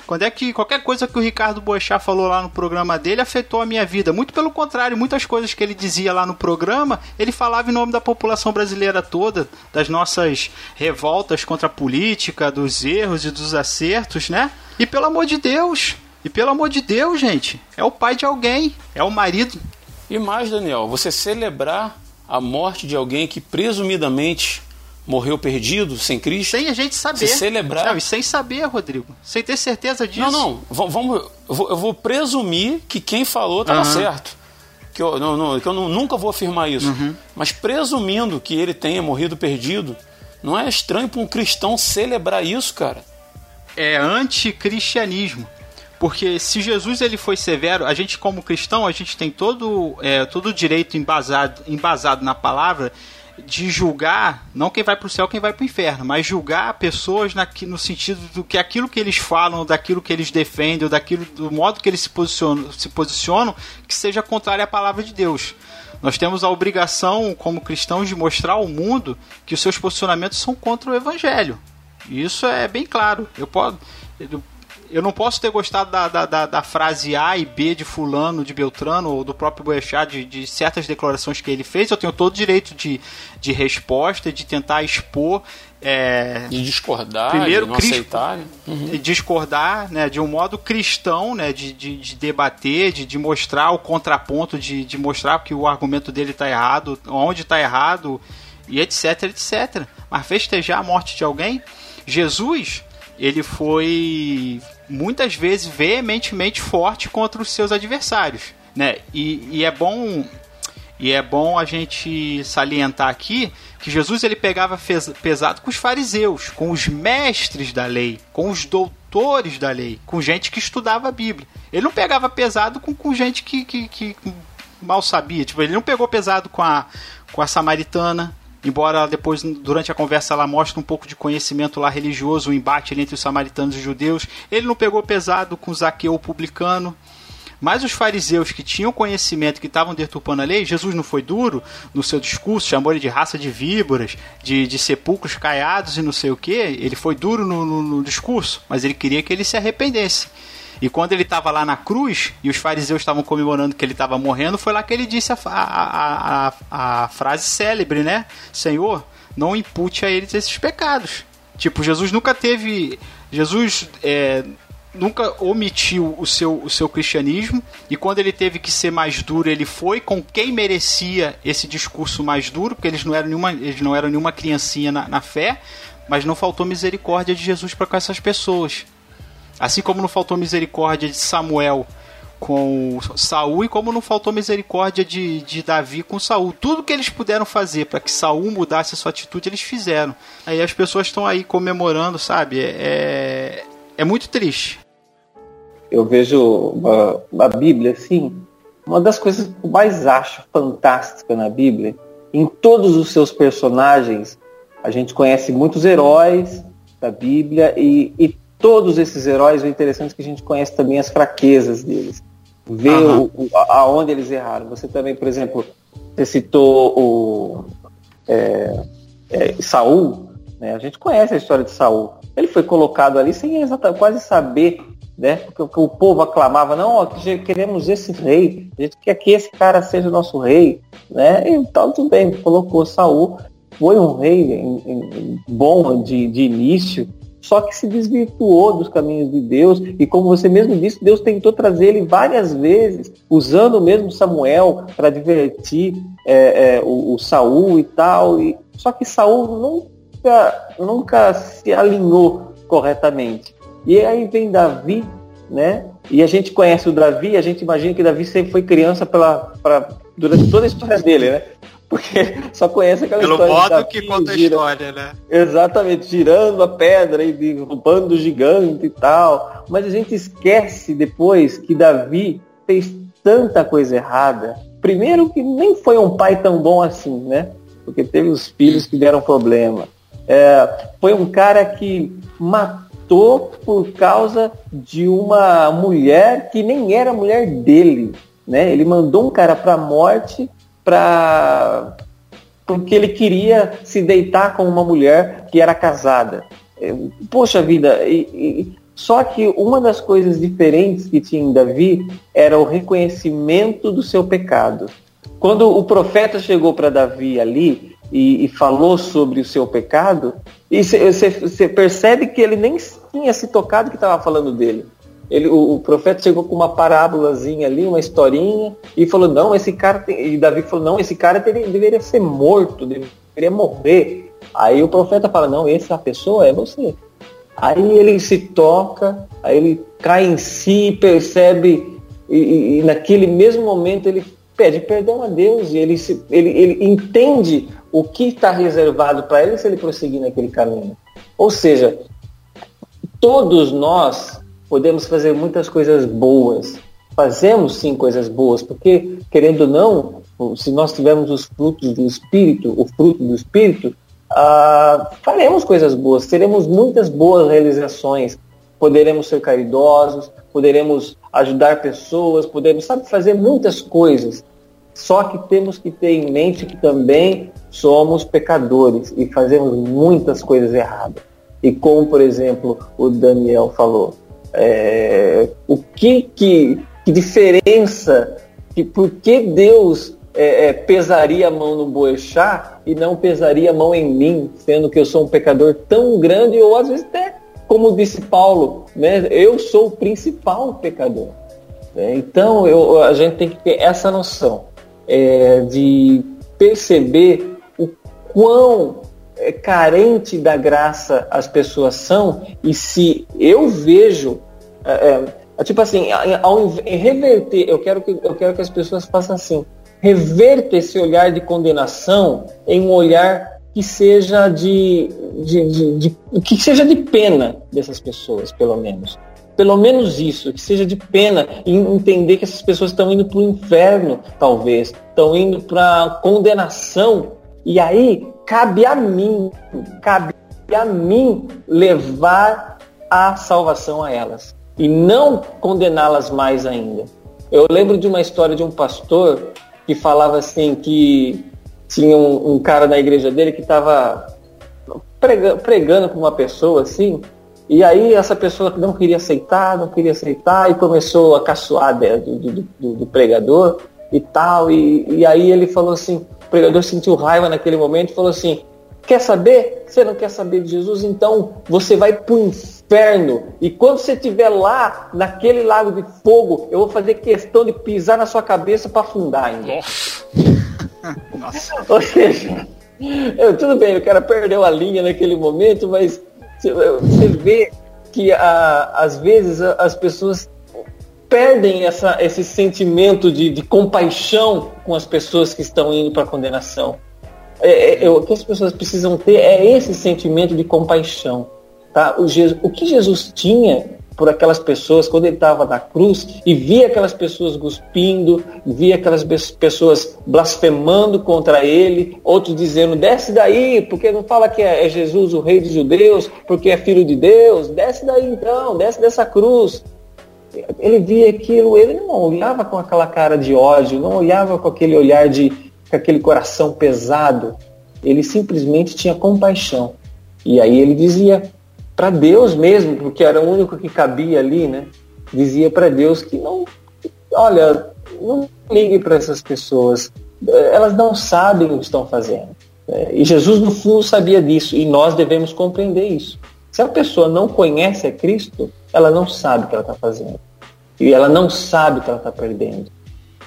Quando é que qualquer coisa que o Ricardo Boechat falou lá no programa dele afetou a minha vida? Muito pelo contrário, muitas coisas que ele dizia lá no programa, ele falava em nome da população brasileira toda, das nossas revoltas contra a política, dos erros e dos acertos, né? E pelo amor de Deus, e pelo amor de Deus, gente, é o pai de alguém, é o marido. E mais, Daniel, você celebrar a morte de alguém que presumidamente morreu perdido, sem Cristo. Sem a gente saber. Se celebrar. Não, e sem saber, Rodrigo. Sem ter certeza disso. Não, não. Vamos, eu, vou, presumir que quem falou estava uhum. certo. Que eu, não, não, que eu não, nunca vou afirmar isso. Uhum. Mas presumindo que ele tenha morrido perdido, não é estranho para um cristão celebrar isso, cara? É anticristianismo. Porque se Jesus ele foi severo, a gente como cristão, a gente tem todo, é, todo o direito embasado, embasado na palavra de julgar, não quem vai para o céu, quem vai para o inferno, mas julgar pessoas na, no sentido do que aquilo que eles falam, daquilo que eles defendem, daquilo do modo que eles se posicionam, se posicionam, que seja contrário à palavra de Deus. Nós temos a obrigação, como cristãos, de mostrar ao mundo que os seus posicionamentos são contra o evangelho. E isso é bem claro. Eu posso, eu não posso ter gostado da, da, da, da, frase A e B de fulano, de Beltrano, ou do próprio Boechat, de, de, certas declarações que ele fez. Eu tenho todo o direito de, de resposta, de tentar expor... É, de discordar, primeiro, de não aceitar. Né? Uhum. Discordar né, de um modo cristão, né, de, de, de debater, de, de mostrar o contraponto, de, de mostrar que o argumento dele está errado, onde está errado, e etc, etc. Mas festejar a morte de alguém... Jesus ele foi muitas vezes veementemente forte contra os seus adversários, né? E, e é bom e é bom a gente salientar aqui que Jesus ele pegava pesado com os fariseus, com os mestres da lei, com os doutores da lei, com gente que estudava a Bíblia. Ele não pegava pesado com, com gente que, que, que mal sabia. Tipo, ele não pegou pesado com a, com a samaritana, embora depois, durante a conversa, ela mostre um pouco de conhecimento lá religioso, o embate entre os samaritanos e os judeus. Ele não pegou pesado com Zaqueu o publicano. Mas os fariseus que tinham conhecimento, que estavam deturpando a lei, Jesus não foi duro no seu discurso, chamou ele de raça de víboras, de, de sepulcros caiados e não sei o que. Ele foi duro no, no, no discurso, mas ele queria que ele se arrependesse. E quando ele estava lá na cruz e os fariseus estavam comemorando que ele estava morrendo, foi lá que ele disse a, a, a, a, frase célebre, né? Senhor, não impute a eles esses pecados. Tipo, Jesus nunca teve. Jesus é, nunca omitiu o seu, o seu cristianismo e quando ele teve que ser mais duro, ele foi com quem merecia esse discurso mais duro, porque eles não eram nenhuma, eles não eram nenhuma criancinha na, na fé, mas não faltou misericórdia de Jesus para com essas pessoas. Assim como não faltou misericórdia de Samuel com Saul e como não faltou misericórdia de, de Davi com Saul. Tudo que eles puderam fazer para que Saul mudasse a sua atitude, eles fizeram. Aí as pessoas estão aí comemorando, sabe? É, é muito triste. Eu vejo a Bíblia assim, uma das coisas que eu mais acho fantástica na Bíblia, em todos os seus personagens, a gente conhece muitos heróis da Bíblia e, e todos esses heróis, o interessante é que a gente conhece também as fraquezas deles ver uhum. o, aonde eles erraram. Você também, por exemplo, você citou o é, é, Saul, né? A gente conhece a história de Saul. Ele foi colocado ali sem exatamente quase saber, né? Porque o povo aclamava, não, ó, queremos esse rei, a gente quer que esse cara seja o nosso rei, né? Então tudo bem, colocou Saul, foi um rei em, em, bom de, de início, só que se desvirtuou dos caminhos de Deus, e como você mesmo disse, Deus tentou trazer ele várias vezes, usando o mesmo Samuel para divertir é, é, o, o, Saul e tal. E, só que Saul nunca, nunca se alinhou corretamente. E aí vem Davi, né? E a gente conhece o Davi, a gente imagina que Davi sempre foi criança pela, pra, durante toda a história dele, né? Porque só conhece aquela Pelo história. Pelo modo que conta gira, a história, né? Exatamente, girando a pedra e derrubando o gigante e tal. Mas a gente esquece depois que Davi fez tanta coisa errada. Primeiro que nem foi um pai tão bom assim, né? Porque teve os filhos que deram problema. É, foi um cara que matou por causa de uma mulher que nem era mulher dele. Né? Ele mandou um cara para a morte para porque ele queria se deitar com uma mulher que era casada. Poxa vida, e, e, só que uma das coisas diferentes que tinha em Davi era o reconhecimento do seu pecado. Quando o profeta chegou para Davi ali e, e, falou sobre o seu pecado, você percebe que ele nem tinha se tocado que estava falando dele. Ele, o, o, profeta chegou com uma parábolazinha ali, uma historinha, e falou, não, esse cara tem... E Davi falou, não, esse cara teria, deveria ser morto, deveria morrer. Aí o profeta fala, não, essa pessoa é você. Aí ele se toca, aí ele cai em si, percebe, e, e naquele mesmo momento ele pede perdão a Deus, e ele, se, ele, ele entende o que está reservado para ele se ele prosseguir naquele caminho. Ou seja, todos nós podemos fazer muitas coisas boas. Fazemos sim coisas boas, porque, querendo ou não, se nós tivermos os frutos do Espírito, o fruto do Espírito, ah, faremos coisas boas, teremos muitas boas realizações, poderemos ser caridosos, poderemos ajudar pessoas, podemos, sabe, fazer muitas coisas. Só que temos que ter em mente que também somos pecadores e fazemos muitas coisas erradas. E como, por exemplo, o Daniel falou, é, o que, que, que diferença, que por que Deus é, é, pesaria a mão no Boechat e não pesaria a mão em mim, sendo que eu sou um pecador tão grande, ou às vezes até, como disse Paulo, né, eu sou o principal pecador. É, então eu, a gente tem que ter essa noção é, de perceber o quão é, carente da graça as pessoas são, e se eu vejo, é, é, é tipo assim, ao reverter, eu quero, que, eu quero que as pessoas façam assim, reverta esse olhar de condenação em um olhar que seja de, de, de, de, que seja de pena dessas pessoas, pelo menos. Pelo menos isso, que seja de pena e entender que essas pessoas estão indo para o inferno, talvez, estão indo para condenação. E aí cabe a mim, cabe a mim levar a salvação a elas e não condená-las mais ainda. Eu lembro de uma história de um pastor que falava assim que tinha um, um cara na igreja dele que estava pregando, pregando para uma pessoa assim, e aí essa pessoa não queria aceitar, não queria aceitar, e começou a caçoar do, do, do, do pregador e tal, e, e aí ele falou assim, o pregador sentiu raiva naquele momento e falou assim: Quer saber? Você não quer saber de Jesus? Então você vai para o inferno. E quando você estiver lá, naquele lago de fogo, eu vou fazer questão de pisar na sua cabeça para afundar ainda. Nossa. Ou seja, eu, tudo bem, o cara perdeu a linha naquele momento, mas você vê que a, às vezes as pessoas perdem essa, esse sentimento de, de compaixão com as pessoas que estão indo para a condenação. É, é, o que as pessoas precisam ter é esse sentimento de compaixão. Tá? O, Jesus, o que Jesus tinha por aquelas pessoas quando ele estava na cruz e via aquelas pessoas cuspindo, via aquelas pessoas blasfemando contra ele, outros dizendo, desce daí, porque não fala que é, é Jesus o rei dos judeus, porque é filho de Deus, desce daí então, desce dessa cruz. Ele via aquilo, ele não olhava com aquela cara de ódio, não olhava com aquele olhar de, com aquele coração pesado, ele simplesmente tinha compaixão. E aí ele dizia, para Deus mesmo, porque era o único que cabia ali, né? Dizia para Deus que não, olha, não ligue para essas pessoas, elas não sabem o que estão fazendo. É, e Jesus no fundo sabia disso e nós devemos compreender isso. Se a pessoa não conhece a Cristo, ela não sabe o que ela está fazendo e ela não sabe o que ela está perdendo.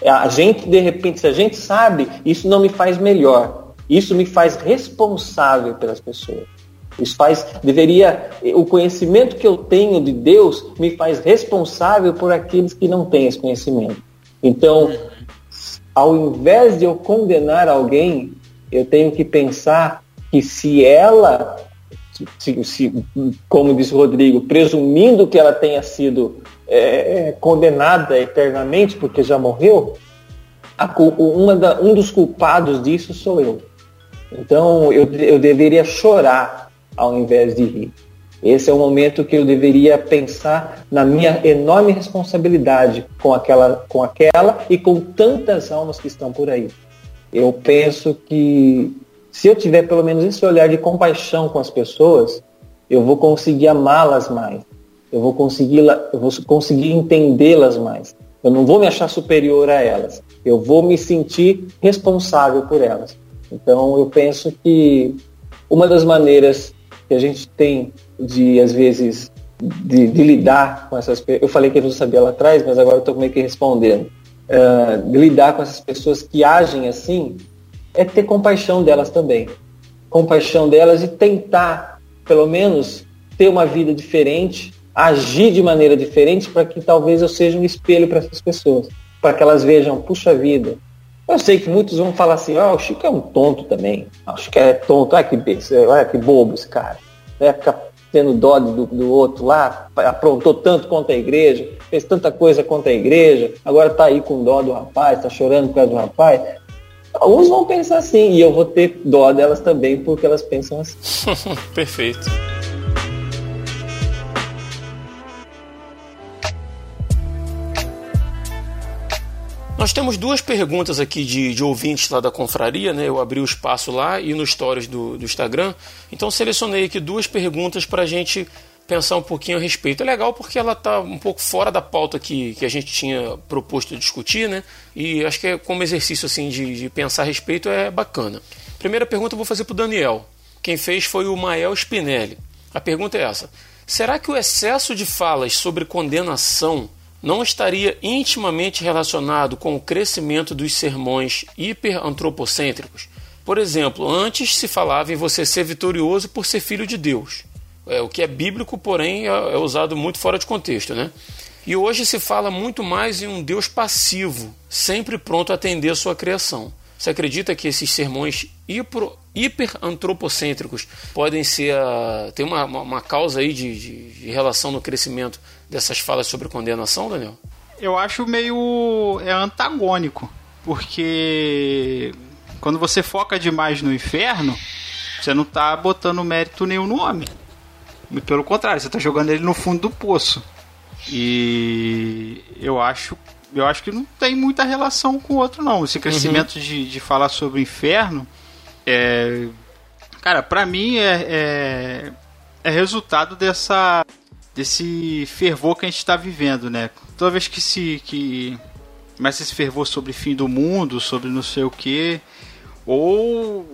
A gente de repente, se a gente sabe, isso não me faz melhor. Isso me faz responsável pelas pessoas. Isso faz, deveria, o conhecimento que eu tenho de Deus me faz responsável por aqueles que não têm esse conhecimento. Então, ao invés de eu condenar alguém, eu tenho que pensar que se ela, se, se, como diz Rodrigo, presumindo que ela tenha sido é, condenada eternamente porque já morreu, a, da, um dos culpados disso sou eu. Então eu, eu deveria chorar ao invés de rir. Esse é o momento que eu deveria pensar na minha enorme responsabilidade com aquela, com aquela e com tantas almas que estão por aí. Eu penso que se eu tiver pelo menos esse olhar de compaixão com as pessoas, eu vou conseguir amá-las mais. Eu vou conseguir, eu vou conseguir entendê-las mais. Eu não vou me achar superior a elas. Eu vou me sentir responsável por elas. Então eu penso que uma das maneiras que a gente tem de, às vezes, de, de lidar com essas pessoas. Eu falei que eu não sabia lá atrás, mas agora eu estou meio que respondendo. Uh, de lidar com essas pessoas que agem assim, é ter compaixão delas também. Compaixão delas e tentar, pelo menos, ter uma vida diferente, agir de maneira diferente para que talvez eu seja um espelho para essas pessoas. Para que elas vejam, puxa vida, eu sei que muitos vão falar assim, ah, o Chico é um tonto também. Ah, o Chico é tonto, olha que, olha que bobo esse cara. Vai ficar tendo dó do, do outro lá, aprontou tanto contra a igreja, fez tanta coisa contra a igreja, agora está aí com dó do rapaz, está chorando por causa do rapaz. Alguns vão pensar assim, e eu vou ter dó delas também, porque elas pensam assim. Perfeito. Nós temos duas perguntas aqui de, de, ouvintes lá da confraria, né? Eu abri o espaço lá e no stories do, do Instagram. Então selecionei aqui duas perguntas para a gente pensar um pouquinho a respeito. É legal porque ela está um pouco fora da pauta que, que a gente tinha proposto discutir, né? E acho que é, como exercício assim de, de pensar a respeito é bacana. Primeira pergunta eu vou fazer para o Daniel. Quem fez foi o Mael Spinelli. A pergunta é essa: será que o excesso de falas sobre condenação não estaria intimamente relacionado com o crescimento dos sermões hiperantropocêntricos? Por exemplo, antes se falava em você ser vitorioso por ser filho de Deus, é, o que é bíblico, porém é, é usado muito fora de contexto, né? E hoje se fala muito mais em um Deus passivo, sempre pronto a atender a sua criação. Você acredita que esses sermões hiper, hiperantropocêntricos podem ser a, ter uma, uma, uma causa aí de, de, de relação no crescimento dessas falas sobre condenação, Daniel? Eu acho meio é antagônico, porque quando você foca demais no inferno, você não está botando mérito nenhum no homem. Pelo contrário, você está jogando ele no fundo do poço. E eu acho eu acho que não tem muita relação com o outro, não. Esse crescimento uhum. de, de falar sobre o inferno é. Cara, pra mim é, é, é resultado dessa desse fervor que a gente está vivendo, né? Toda vez que se que começa esse fervor sobre fim do mundo, sobre não sei o que, ou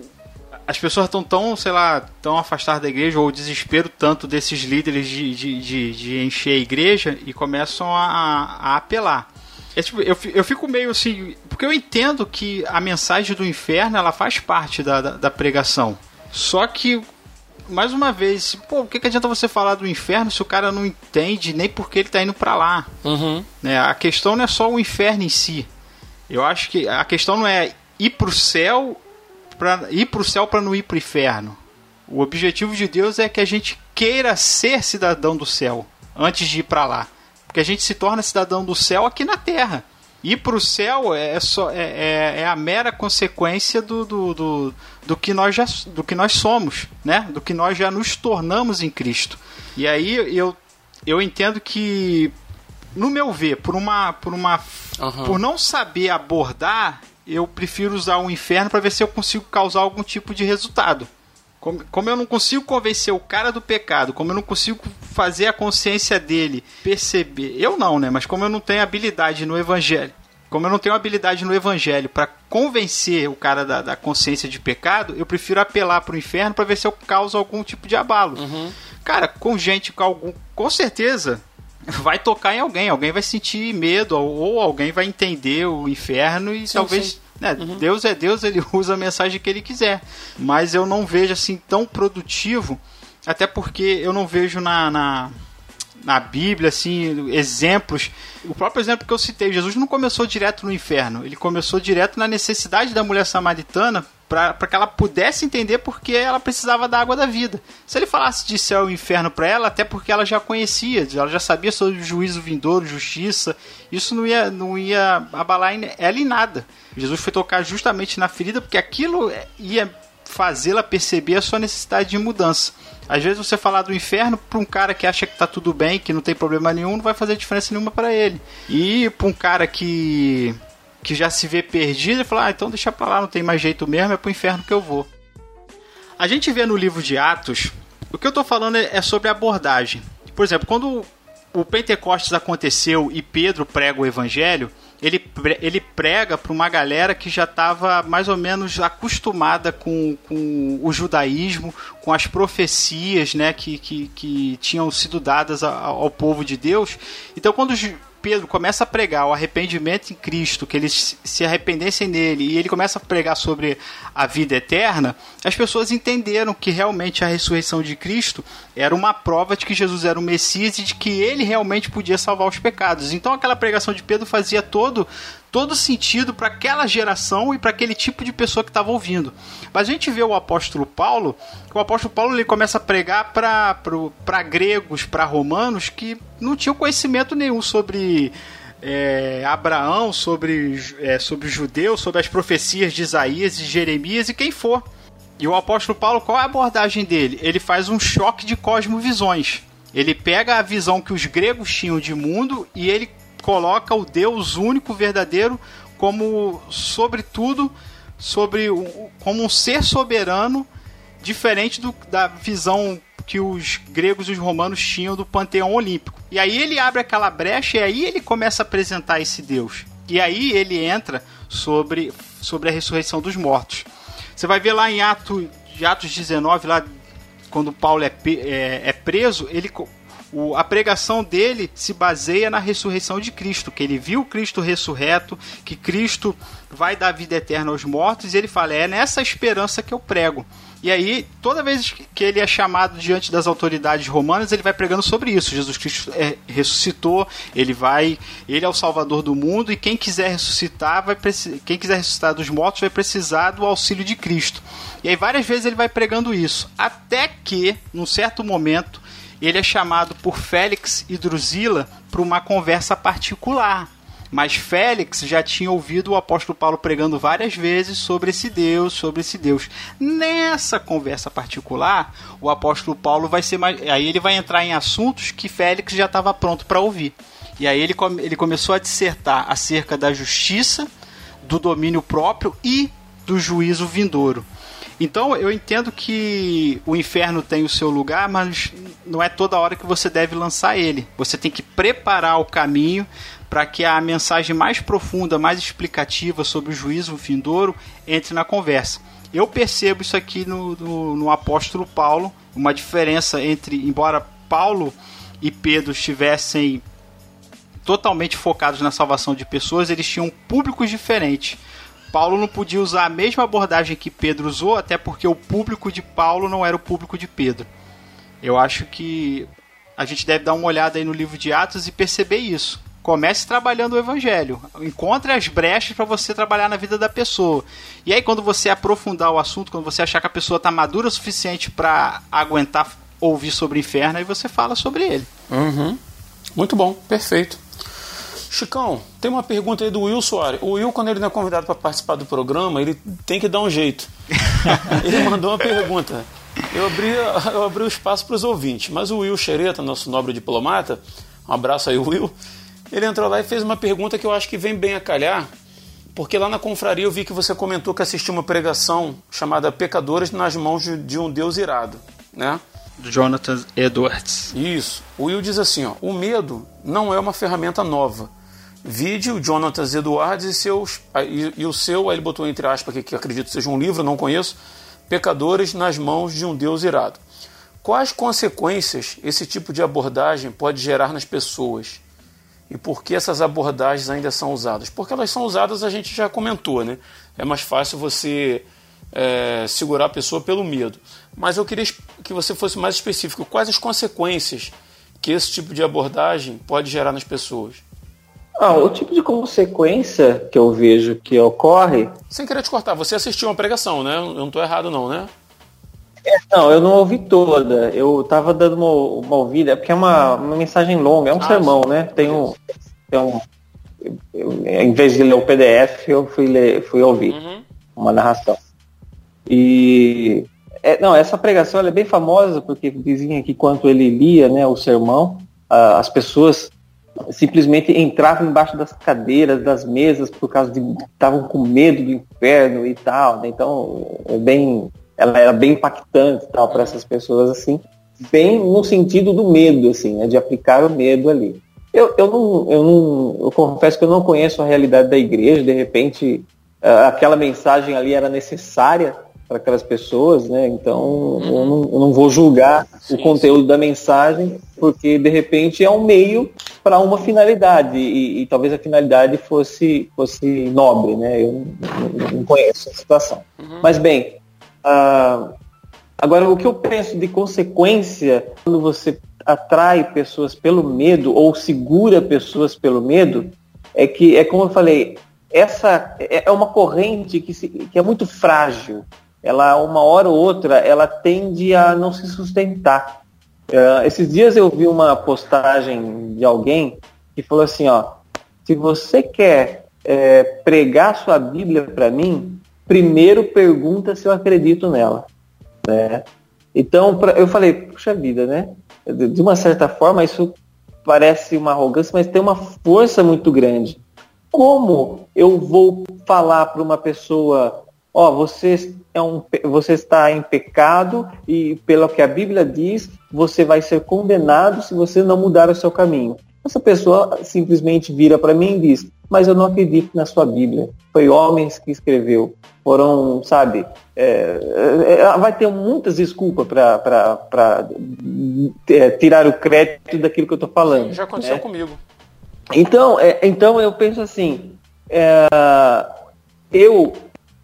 as pessoas estão tão, sei lá, tão afastadas da igreja, ou o desespero tanto desses líderes de, de, de, de encher a igreja e começam a, a apelar. É, tipo, eu, eu fico meio assim, porque eu entendo que a mensagem do inferno ela faz parte da, da, da pregação. Só que mais uma vez, pô, o que, que adianta você falar do inferno se o cara não entende nem porque ele tá indo para lá? Uhum. Né? A questão não é só o inferno em si. Eu acho que a questão não é ir pro céu para ir pro céu para não ir pro inferno. O objetivo de Deus é que a gente queira ser cidadão do céu antes de ir para lá, porque a gente se torna cidadão do céu aqui na Terra. Ir para o céu é, só, é, é, é, a mera consequência do, do, do, do, que nós já, do que nós somos, né? do que nós já nos tornamos em Cristo. E aí eu, eu entendo que, no meu ver, por uma, por uma uhum. por não saber abordar, eu prefiro usar o inferno para ver se eu consigo causar algum tipo de resultado. Como, como eu não consigo convencer o cara do pecado, como eu não consigo fazer a consciência dele perceber, eu não, né? Mas como eu não tenho habilidade no evangelho, como eu não tenho habilidade no evangelho para convencer o cara da, da, consciência de pecado, eu prefiro apelar para o inferno para ver se eu causo algum tipo de abalo. Uhum. Cara, com gente com algum, com certeza vai tocar em alguém, alguém vai sentir medo ou, ou alguém vai entender o inferno e sim, talvez sim né, uhum. Deus é Deus, ele usa a mensagem que ele quiser. Mas eu não vejo assim tão produtivo, até porque eu não vejo na, na, na Bíblia assim exemplos. O próprio exemplo que eu citei, Jesus não começou direto no inferno, ele começou direto na necessidade da mulher samaritana para que ela pudesse entender porque ela precisava da água da vida. Se ele falasse de céu e inferno para ela, até porque ela já conhecia, ela já sabia sobre o juízo vindouro, justiça, isso não ia, não ia abalar ela em nada. Jesus foi tocar justamente na ferida porque aquilo ia fazê-la perceber a sua necessidade de mudança. Às vezes você falar do inferno para um cara que acha que está tudo bem, que não tem problema nenhum, não vai fazer diferença nenhuma para ele. E para um cara que que já se vê perdido e fala: ah, então deixa pra lá, não tem mais jeito mesmo, é pro inferno que eu vou. A gente vê no livro de Atos, o que eu tô falando é, é sobre abordagem. Por exemplo, quando o Pentecostes aconteceu e Pedro prega o evangelho, ele, ele prega para uma galera que já estava mais ou menos acostumada com, com o judaísmo, com as profecias né, que, que, que tinham sido dadas ao, ao povo de Deus. Então, quando Pedro começa a pregar o arrependimento em Cristo, que eles se arrependessem nele, e ele começa a pregar sobre a vida eterna, as pessoas entenderam que realmente a ressurreição de Cristo era uma prova de que Jesus era o Messias e de que ele realmente podia salvar os pecados. Então aquela pregação de Pedro fazia todo todo sentido para aquela geração e para aquele tipo de pessoa que estava ouvindo. Mas a gente vê o apóstolo Paulo, o apóstolo Paulo ele começa a pregar para gregos, para romanos que não tinham conhecimento nenhum sobre é, Abraão, sobre, é, sobre os judeus, sobre as profecias de Isaías e Jeremias e quem for. E o apóstolo Paulo, qual é a abordagem dele? Ele faz um choque de cosmovisões. Ele pega a visão que os gregos tinham de mundo e ele coloca o Deus único, verdadeiro, como sobretudo sobre como um ser soberano diferente do, da visão que os gregos e os romanos tinham do panteão olímpico. E aí ele abre aquela brecha e aí ele começa a apresentar esse Deus. E aí ele entra sobre, sobre a ressurreição dos mortos. Você vai ver lá em Atos, Atos 19, lá quando Paulo é, é, é preso, ele o, a pregação dele se baseia na ressurreição de Cristo, que ele viu Cristo ressurreto, que Cristo vai dar vida eterna aos mortos, e ele fala: é nessa esperança que eu prego. E aí, toda vez que ele é chamado diante das autoridades romanas, ele vai pregando sobre isso. Jesus Cristo é, ressuscitou, ele vai, ele é o Salvador do mundo e quem quiser ressuscitar, vai quem quiser ressuscitar dos mortos vai precisar do auxílio de Cristo. E aí várias vezes ele vai pregando isso, até que, num certo momento, ele é chamado por Félix e Drusila para uma conversa particular. Mas Félix já tinha ouvido o apóstolo Paulo pregando várias vezes sobre esse Deus, sobre esse Deus. Nessa conversa particular, o apóstolo Paulo vai ser mais. Aí ele vai entrar em assuntos que Félix já estava pronto para ouvir. E aí ele, ele começou a dissertar acerca da justiça, do domínio próprio e do juízo vindouro. Então eu entendo que o inferno tem o seu lugar, mas não é toda hora que você deve lançar ele. Você tem que preparar o caminho para que a mensagem mais profunda, mais explicativa sobre o juízo vindouro entre na conversa. Eu percebo isso aqui no, no, no apóstolo Paulo, uma diferença entre, embora Paulo e Pedro estivessem totalmente focados na salvação de pessoas, eles tinham públicos diferentes. Paulo não podia usar a mesma abordagem que Pedro usou, até porque o público de Paulo não era o público de Pedro. Eu acho que a gente deve dar uma olhada aí no livro de Atos e perceber isso. Comece trabalhando o evangelho. Encontre as brechas para você trabalhar na vida da pessoa. E aí, quando você aprofundar o assunto, quando você achar que a pessoa está madura o suficiente para aguentar ouvir sobre o inferno, aí você fala sobre ele. Uhum. Muito bom, perfeito. Chicão, tem uma pergunta aí do Will Soares. O Will, quando ele não é convidado para participar do programa, ele tem que dar um jeito. ele mandou uma pergunta. Eu abri, eu abri o espaço para os ouvintes, mas o Will Xereta, nosso nobre diplomata, um abraço aí, Will, ele entrou lá e fez uma pergunta que eu acho que vem bem a calhar, porque lá na confraria eu vi que você comentou que assistiu uma pregação chamada Pecadores nas mãos de um Deus irado, né? Do Jonathan Edwards. Isso. O Will diz assim, ó, o medo não é uma ferramenta nova. Vide o Jonathan Edwards e, seus, e, e o seu, aí ele botou entre aspas aqui, que acredito seja um livro, não conheço, Pecadores nas mãos de um Deus irado. Quais consequências esse tipo de abordagem pode gerar nas pessoas? E por que essas abordagens ainda são usadas? Porque elas são usadas, a gente já comentou, né? É mais fácil você é, segurar a pessoa pelo medo. Mas eu queria que você fosse mais específico. Quais as consequências que esse tipo de abordagem pode gerar nas pessoas? Ah, o tipo de consequência que eu vejo que ocorre. Sem querer te cortar, você assistiu uma pregação, né? Eu não estou errado, não, né? É, não, eu não ouvi toda. Eu estava dando uma, uma ouvida, porque é uma, uma mensagem longa, é um ah, sermão, sim. né? Tem um. Tem um eu, em vez de ler o PDF, eu fui, ler, fui ouvir uhum. uma narração. E. É, não, essa pregação é bem famosa, porque dizia que quando ele lia né, o sermão, as pessoas simplesmente entravam embaixo das cadeiras, das mesas, por causa de estavam com medo do inferno e tal. Né? Então, é bem, ela era bem impactante tal para essas pessoas assim, bem no sentido do medo, assim, né? de aplicar o medo ali. Eu, eu, não, eu não, eu confesso que eu não conheço a realidade da igreja. De repente, aquela mensagem ali era necessária para aquelas pessoas, né? Então eu, não, eu não vou julgar sim, o conteúdo sim. da mensagem, porque de repente é um meio para uma finalidade e, e, talvez a finalidade fosse fosse nobre, né? Eu não, não conheço a situação. Uhum. Mas bem, uh, agora o que eu penso de consequência quando você atrai pessoas pelo medo ou segura pessoas pelo medo é que é como eu falei essa é, é uma corrente que, se, que é muito frágil ela uma hora ou outra ela tende a não se sustentar. Uh, esses dias eu vi uma postagem de alguém que falou assim, ó, se você quer é, pregar sua Bíblia para mim, primeiro pergunta se eu acredito nela, né? Então pra, eu falei, puxa vida, né? De uma certa forma isso parece uma arrogância, mas tem uma força muito grande. Como eu vou falar para uma pessoa ó, você, é um, você está em pecado e pelo que a Bíblia diz, você vai ser condenado se você não mudar o seu caminho. Essa pessoa simplesmente vira para mim e diz, mas eu não acredito na sua Bíblia. Foi homens que escreveu. Foram, sabe, é, é, vai ter muitas desculpas para é, tirar o crédito daquilo que eu estou falando. Já aconteceu né? comigo. Então, é, então eu penso assim, é, eu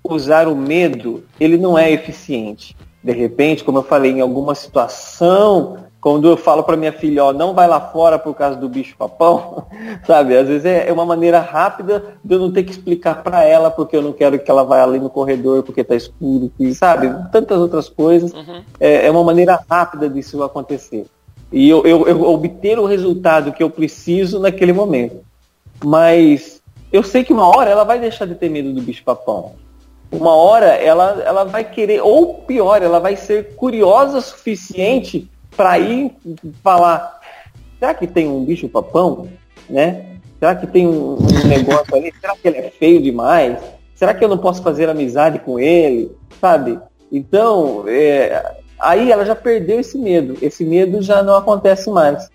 usar o medo, ele não é eficiente. De repente, como eu falei, em alguma situação, quando eu falo para minha filha, ó, não vai lá fora por causa do bicho papão, sabe? Às vezes é, é uma maneira rápida de eu não ter que explicar para ela porque eu não quero que ela vá ali no corredor porque tá escuro, sabe? Tantas outras coisas. Uhum. É, é, uma maneira rápida disso acontecer. E eu, eu, eu obter o resultado que eu preciso naquele momento. Mas eu sei que uma hora ela vai deixar de ter medo do bicho papão uma hora ela, ela vai querer, ou pior, ela vai ser curiosa o suficiente para ir falar, será que tem um bicho papão? Né? Será que tem um, um negócio ali? Será que ele é feio demais? Será que eu não posso fazer amizade com ele? Sabe? Então, é, aí ela já perdeu esse medo. Esse medo já não acontece mais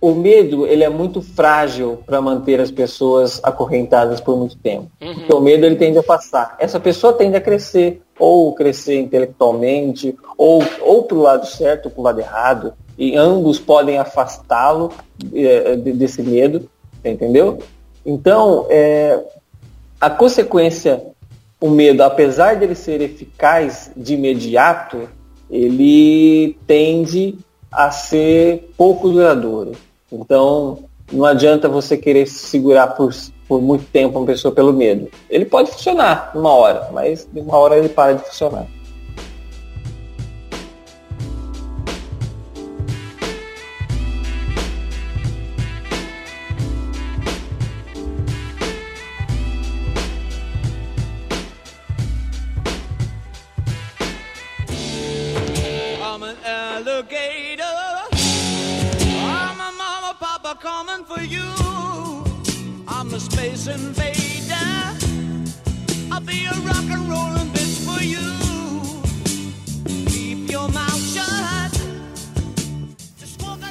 o medo ele é muito frágil para manter as pessoas acorrentadas por muito tempo. Uhum. Porque o medo ele tende a passar. Essa pessoa tende a crescer, ou crescer intelectualmente, ou, ou para o lado certo ou para o lado errado. E ambos podem afastá-lo é, desse medo, entendeu? Então, é, a consequência o medo, apesar dele ser eficaz de imediato, ele tende a ser pouco duradouro. Então, não adianta você querer segurar por, por muito tempo uma pessoa pelo medo. Ele pode funcionar uma hora, mas uma hora ele para de funcionar.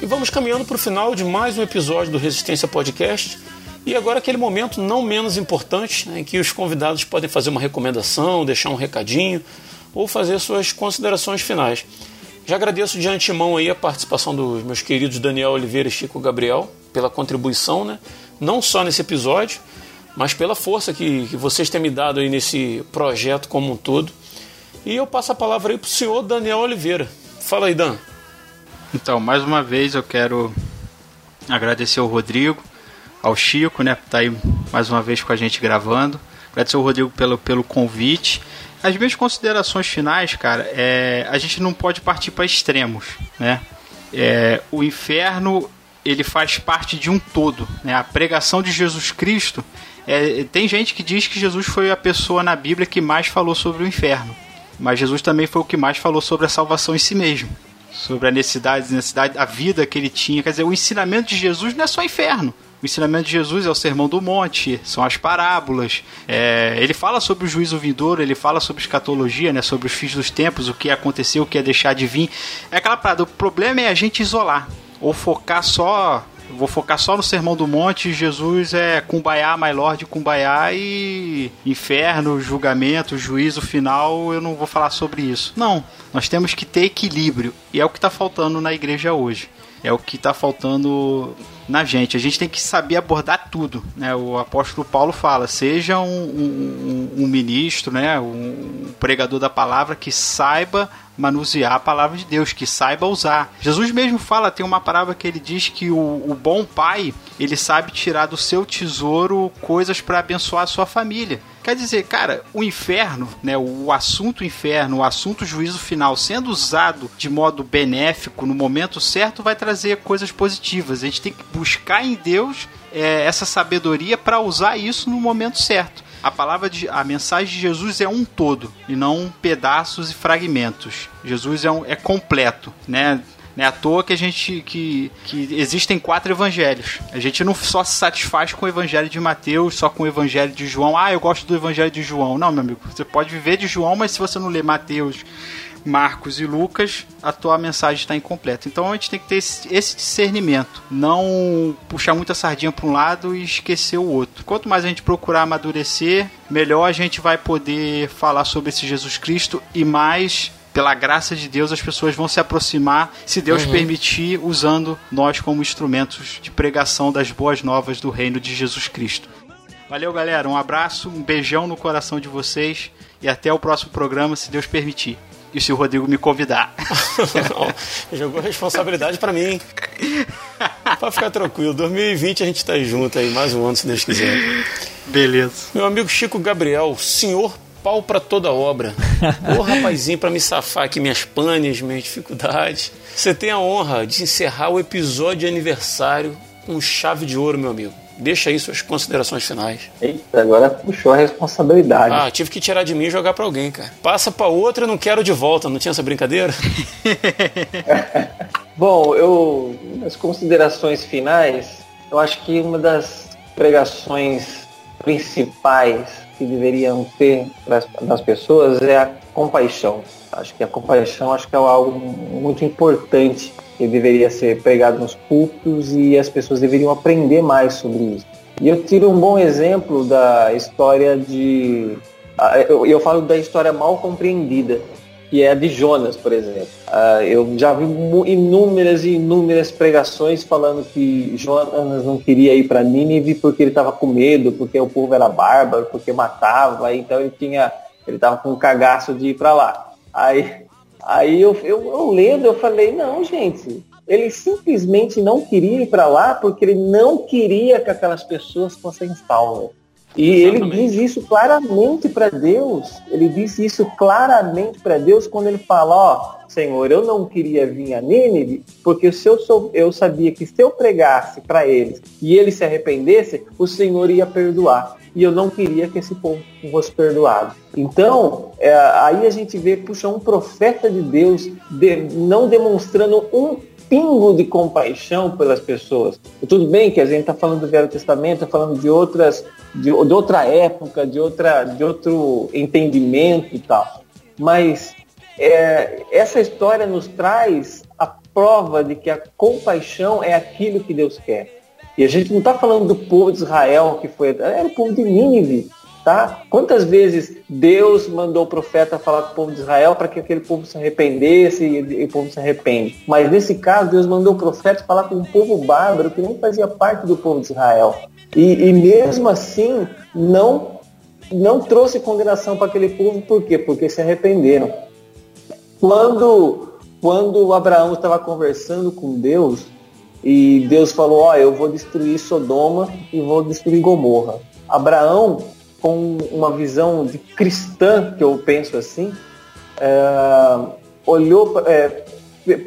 E vamos caminhando para o final de mais um episódio do Resistência Podcast. E agora aquele momento não menos importante, né, em que os convidados podem fazer uma recomendação, deixar um recadinho ou fazer suas considerações finais. Já agradeço de antemão aí a participação dos meus queridos Daniel Oliveira e Chico Gabriel pela contribuição, né? não só nesse episódio, mas pela força que, que vocês têm me dado aí nesse projeto como um todo. E eu passo a palavra aí para o senhor Daniel Oliveira. Fala aí, Dan. Então, mais uma vez eu quero agradecer ao Rodrigo, ao Chico, né, por estar tá aí mais uma vez com a gente gravando. Agradecer ao Rodrigo pelo, pelo convite. As minhas considerações finais, cara, é, a gente não pode partir para extremos, né? É, o inferno ele faz parte de um todo, né? A pregação de Jesus Cristo é, tem gente que diz que Jesus foi a pessoa na Bíblia que mais falou sobre o inferno, mas Jesus também foi o que mais falou sobre a salvação em si mesmo sobre a necessidade, necessidade, a vida que ele tinha. Quer dizer, o ensinamento de Jesus não é só inferno. O ensinamento de Jesus é o Sermão do Monte, são as parábolas. É, ele fala sobre o juízo vindouro, ele fala sobre escatologia, né, sobre os fins dos tempos, o que aconteceu, o que é deixar de vir. É aquela parada, o problema é a gente isolar ou focar só vou focar só no Sermão do Monte. Jesus é Kumbaya, My Lord Kumbaya e inferno, julgamento, juízo final. Eu não vou falar sobre isso. Não, nós temos que ter equilíbrio e é o que está faltando na igreja hoje. É o que está faltando na gente. A gente tem que saber abordar tudo. Né? O apóstolo Paulo fala: seja um, um, um ministro, né? um pregador da palavra que saiba manusear a palavra de Deus, que saiba usar. Jesus mesmo fala, tem uma palavra que ele diz que o, o bom pai, ele sabe tirar do seu tesouro coisas para abençoar a sua família. Quer dizer, cara, o inferno, né, o assunto inferno, o assunto juízo final, sendo usado de modo benéfico no momento certo, vai trazer coisas positivas. A gente tem que buscar em Deus é, essa sabedoria para usar isso no momento certo a palavra de a mensagem de Jesus é um todo e não pedaços e fragmentos. Jesus é, um, é completo, né? Não é à toa que a gente que, que existem quatro evangelhos. A gente não só se satisfaz com o evangelho de Mateus, só com o evangelho de João. Ah, eu gosto do evangelho de João. Não, meu amigo, você pode viver de João, mas se você não ler Mateus, Marcos e Lucas, a tua mensagem está incompleta. Então a gente tem que ter esse, esse discernimento, não puxar muita sardinha para um lado e esquecer o outro. Quanto mais a gente procurar amadurecer, melhor a gente vai poder falar sobre esse Jesus Cristo e mais pela graça de Deus, as pessoas vão se aproximar, se Deus uhum. permitir, usando nós como instrumentos de pregação das boas novas do reino de Jesus Cristo. Valeu, galera. Um abraço, um beijão no coração de vocês e até o próximo programa, se Deus permitir e se o Rodrigo me convidar. Não, jogou responsabilidade para mim. Pode ficar tranquilo. 2020 a gente tá junto aí, mais um ano, se Deus quiser. Beleza. Meu amigo Chico Gabriel, senhor pau para toda obra. Ô rapazinho, para me safar aqui minhas panes, minhas dificuldades. Você tem a honra de encerrar o episódio de aniversário com chave de ouro, meu amigo. Deixa aí suas considerações finais. Eita, agora puxou a responsabilidade. Ah, tive que tirar de mim e jogar para alguém, cara. Passa para outra e não quero de volta. Não tinha essa brincadeira? Bom, eu nas considerações finais, eu acho que uma das pregações principais que deveriam ter das pessoas é a compaixão. Acho que a compaixão acho que é algo muito importante que deveria ser pregado nos púlpitos e as pessoas deveriam aprender mais sobre isso. E eu tiro um bom exemplo da história de. Eu, falo da história mal compreendida, que é a de Jonas, por exemplo. Uh, eu já vi inúmeras e inúmeras pregações falando que Jonas não queria ir para Nínive porque ele estava com medo, porque o povo era bárbaro, porque matava, então ele tinha, ele estava com um cagaço de ir para lá. Aí, aí eu, eu, eu lendo, eu falei, não, gente, ele simplesmente não queria ir para lá porque ele não queria que aquelas pessoas fossem salvas. E Exatamente. ele diz isso claramente para Deus. Ele diz isso claramente para Deus quando ele fala, ó, Senhor, eu não queria vir a Nínive, porque se eu, sou, eu sabia que se eu pregasse para eles e eles se arrependessem, o Senhor ia perdoar. E eu não queria que esse povo fosse perdoado. Então, é, aí a gente vê, puxa, um profeta de Deus de, não demonstrando um pingo de compaixão pelas pessoas. E tudo bem que a gente está falando do Velho Testamento, está falando de outras, de, de, outra época, de, outra, de outro entendimento e tal. Mas é, essa história nos traz a prova de que a compaixão é aquilo que Deus quer. E a gente não está falando do povo de Israel, que foi. Era o povo de Nínive. Tá? Quantas vezes Deus mandou o profeta falar com o povo de Israel para que aquele povo se arrependesse e, o povo se arrepende? Mas nesse caso, Deus mandou o profeta falar com um povo bárbaro que nem fazia parte do povo de Israel. E, e mesmo assim, não, não trouxe condenação para aquele povo, por quê? Porque se arrependeram. Quando, quando Abraão estava conversando com Deus, e Deus falou, ó, oh, eu vou destruir Sodoma e vou destruir Gomorra. Abraão com uma visão de cristã, que eu penso assim, é, olhou, é,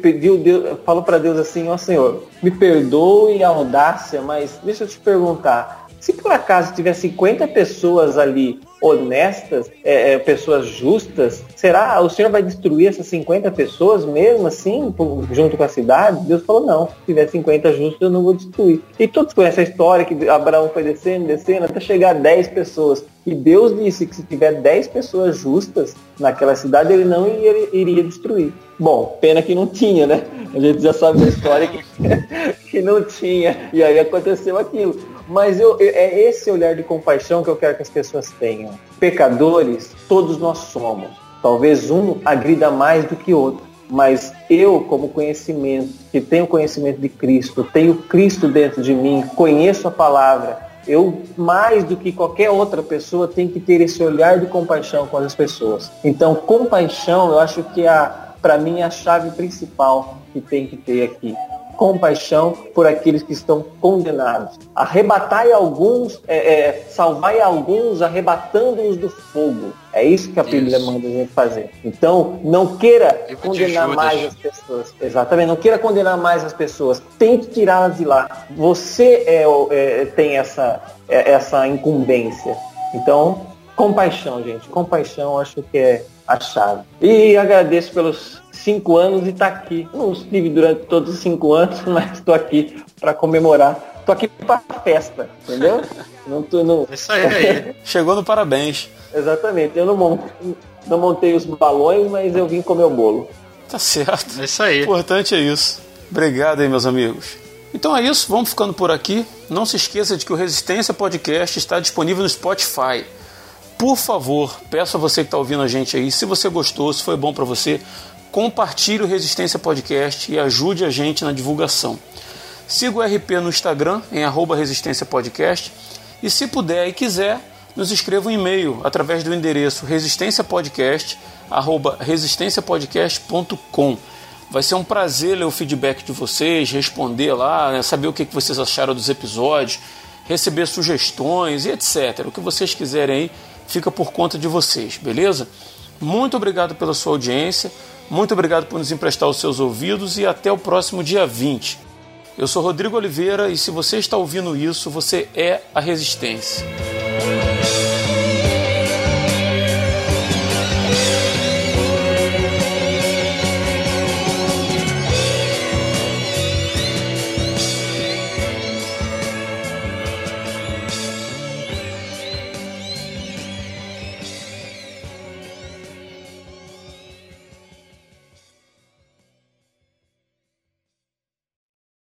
pediu Deus, falou para Deus assim, ó Senhor, me perdoe a audácia, mas deixa eu te perguntar, se por acaso tiver 50 pessoas ali honestas, é, é, pessoas justas, será o Senhor vai destruir essas 50 pessoas mesmo assim, junto com a cidade? Deus falou, não, se tiver 50 justos eu não vou destruir. E todos conhecem a história que Abraão foi descendo, descendo, até chegar a 10 pessoas. E Deus disse que se tiver 10 pessoas justas naquela cidade, ele não iria, iria destruir. Bom, pena que não tinha, né? A gente já sabe da história que, que não tinha. E aí aconteceu aquilo. Mas eu, é esse olhar de compaixão que eu quero que as pessoas tenham. Pecadores, todos nós somos. Talvez um agrida mais do que outro. Mas eu, como conhecimento, que tenho conhecimento de Cristo, tenho Cristo dentro de mim, conheço a palavra, eu, mais do que qualquer outra pessoa, tenho que ter esse olhar de compaixão com as pessoas. Então, compaixão, eu acho que é, para mim, é a chave principal que tem que ter aqui compaixão por aqueles que estão condenados. Arrebatai alguns, é, é, salvai alguns, arrebatando-os do fogo. É isso que a Bíblia isso. manda a gente fazer. Então, não queira condenar mais as pessoas. Exatamente, não queira condenar mais as pessoas. Tente tirá-las de lá. Você é, é tem essa, é, essa incumbência. Então, compaixão, gente. Compaixão acho que é a chave. E agradeço pelos cinco anos e está aqui. Não estive durante todos os cinco anos, mas estou aqui para comemorar. Estou aqui para festa, entendeu? não tô no... Isso aí. Chegou no parabéns. Exatamente. Eu não montei, não montei os balões, mas eu vim comer o bolo. Tá certo. É isso aí. O importante é isso. Obrigado aí, meus amigos. Então é isso, vamos ficando por aqui. Não se esqueça de que o Resistência Podcast está disponível no Spotify. Por favor, peço a você que está ouvindo a gente aí, se você gostou, se foi bom para você, compartilhe o Resistência Podcast e ajude a gente na divulgação. Siga o RP no Instagram, em arroba Resistência Podcast, e se puder e quiser, nos escreva um e-mail através do endereço resistenciapodcast.com. Vai ser um prazer ler o feedback de vocês, responder lá, né, saber o que vocês acharam dos episódios, receber sugestões e etc. O que vocês quiserem aí fica por conta de vocês, beleza? Muito obrigado pela sua audiência. Muito obrigado por nos emprestar os seus ouvidos e até o próximo dia 20. Eu sou Rodrigo Oliveira e se você está ouvindo isso, você é a Resistência.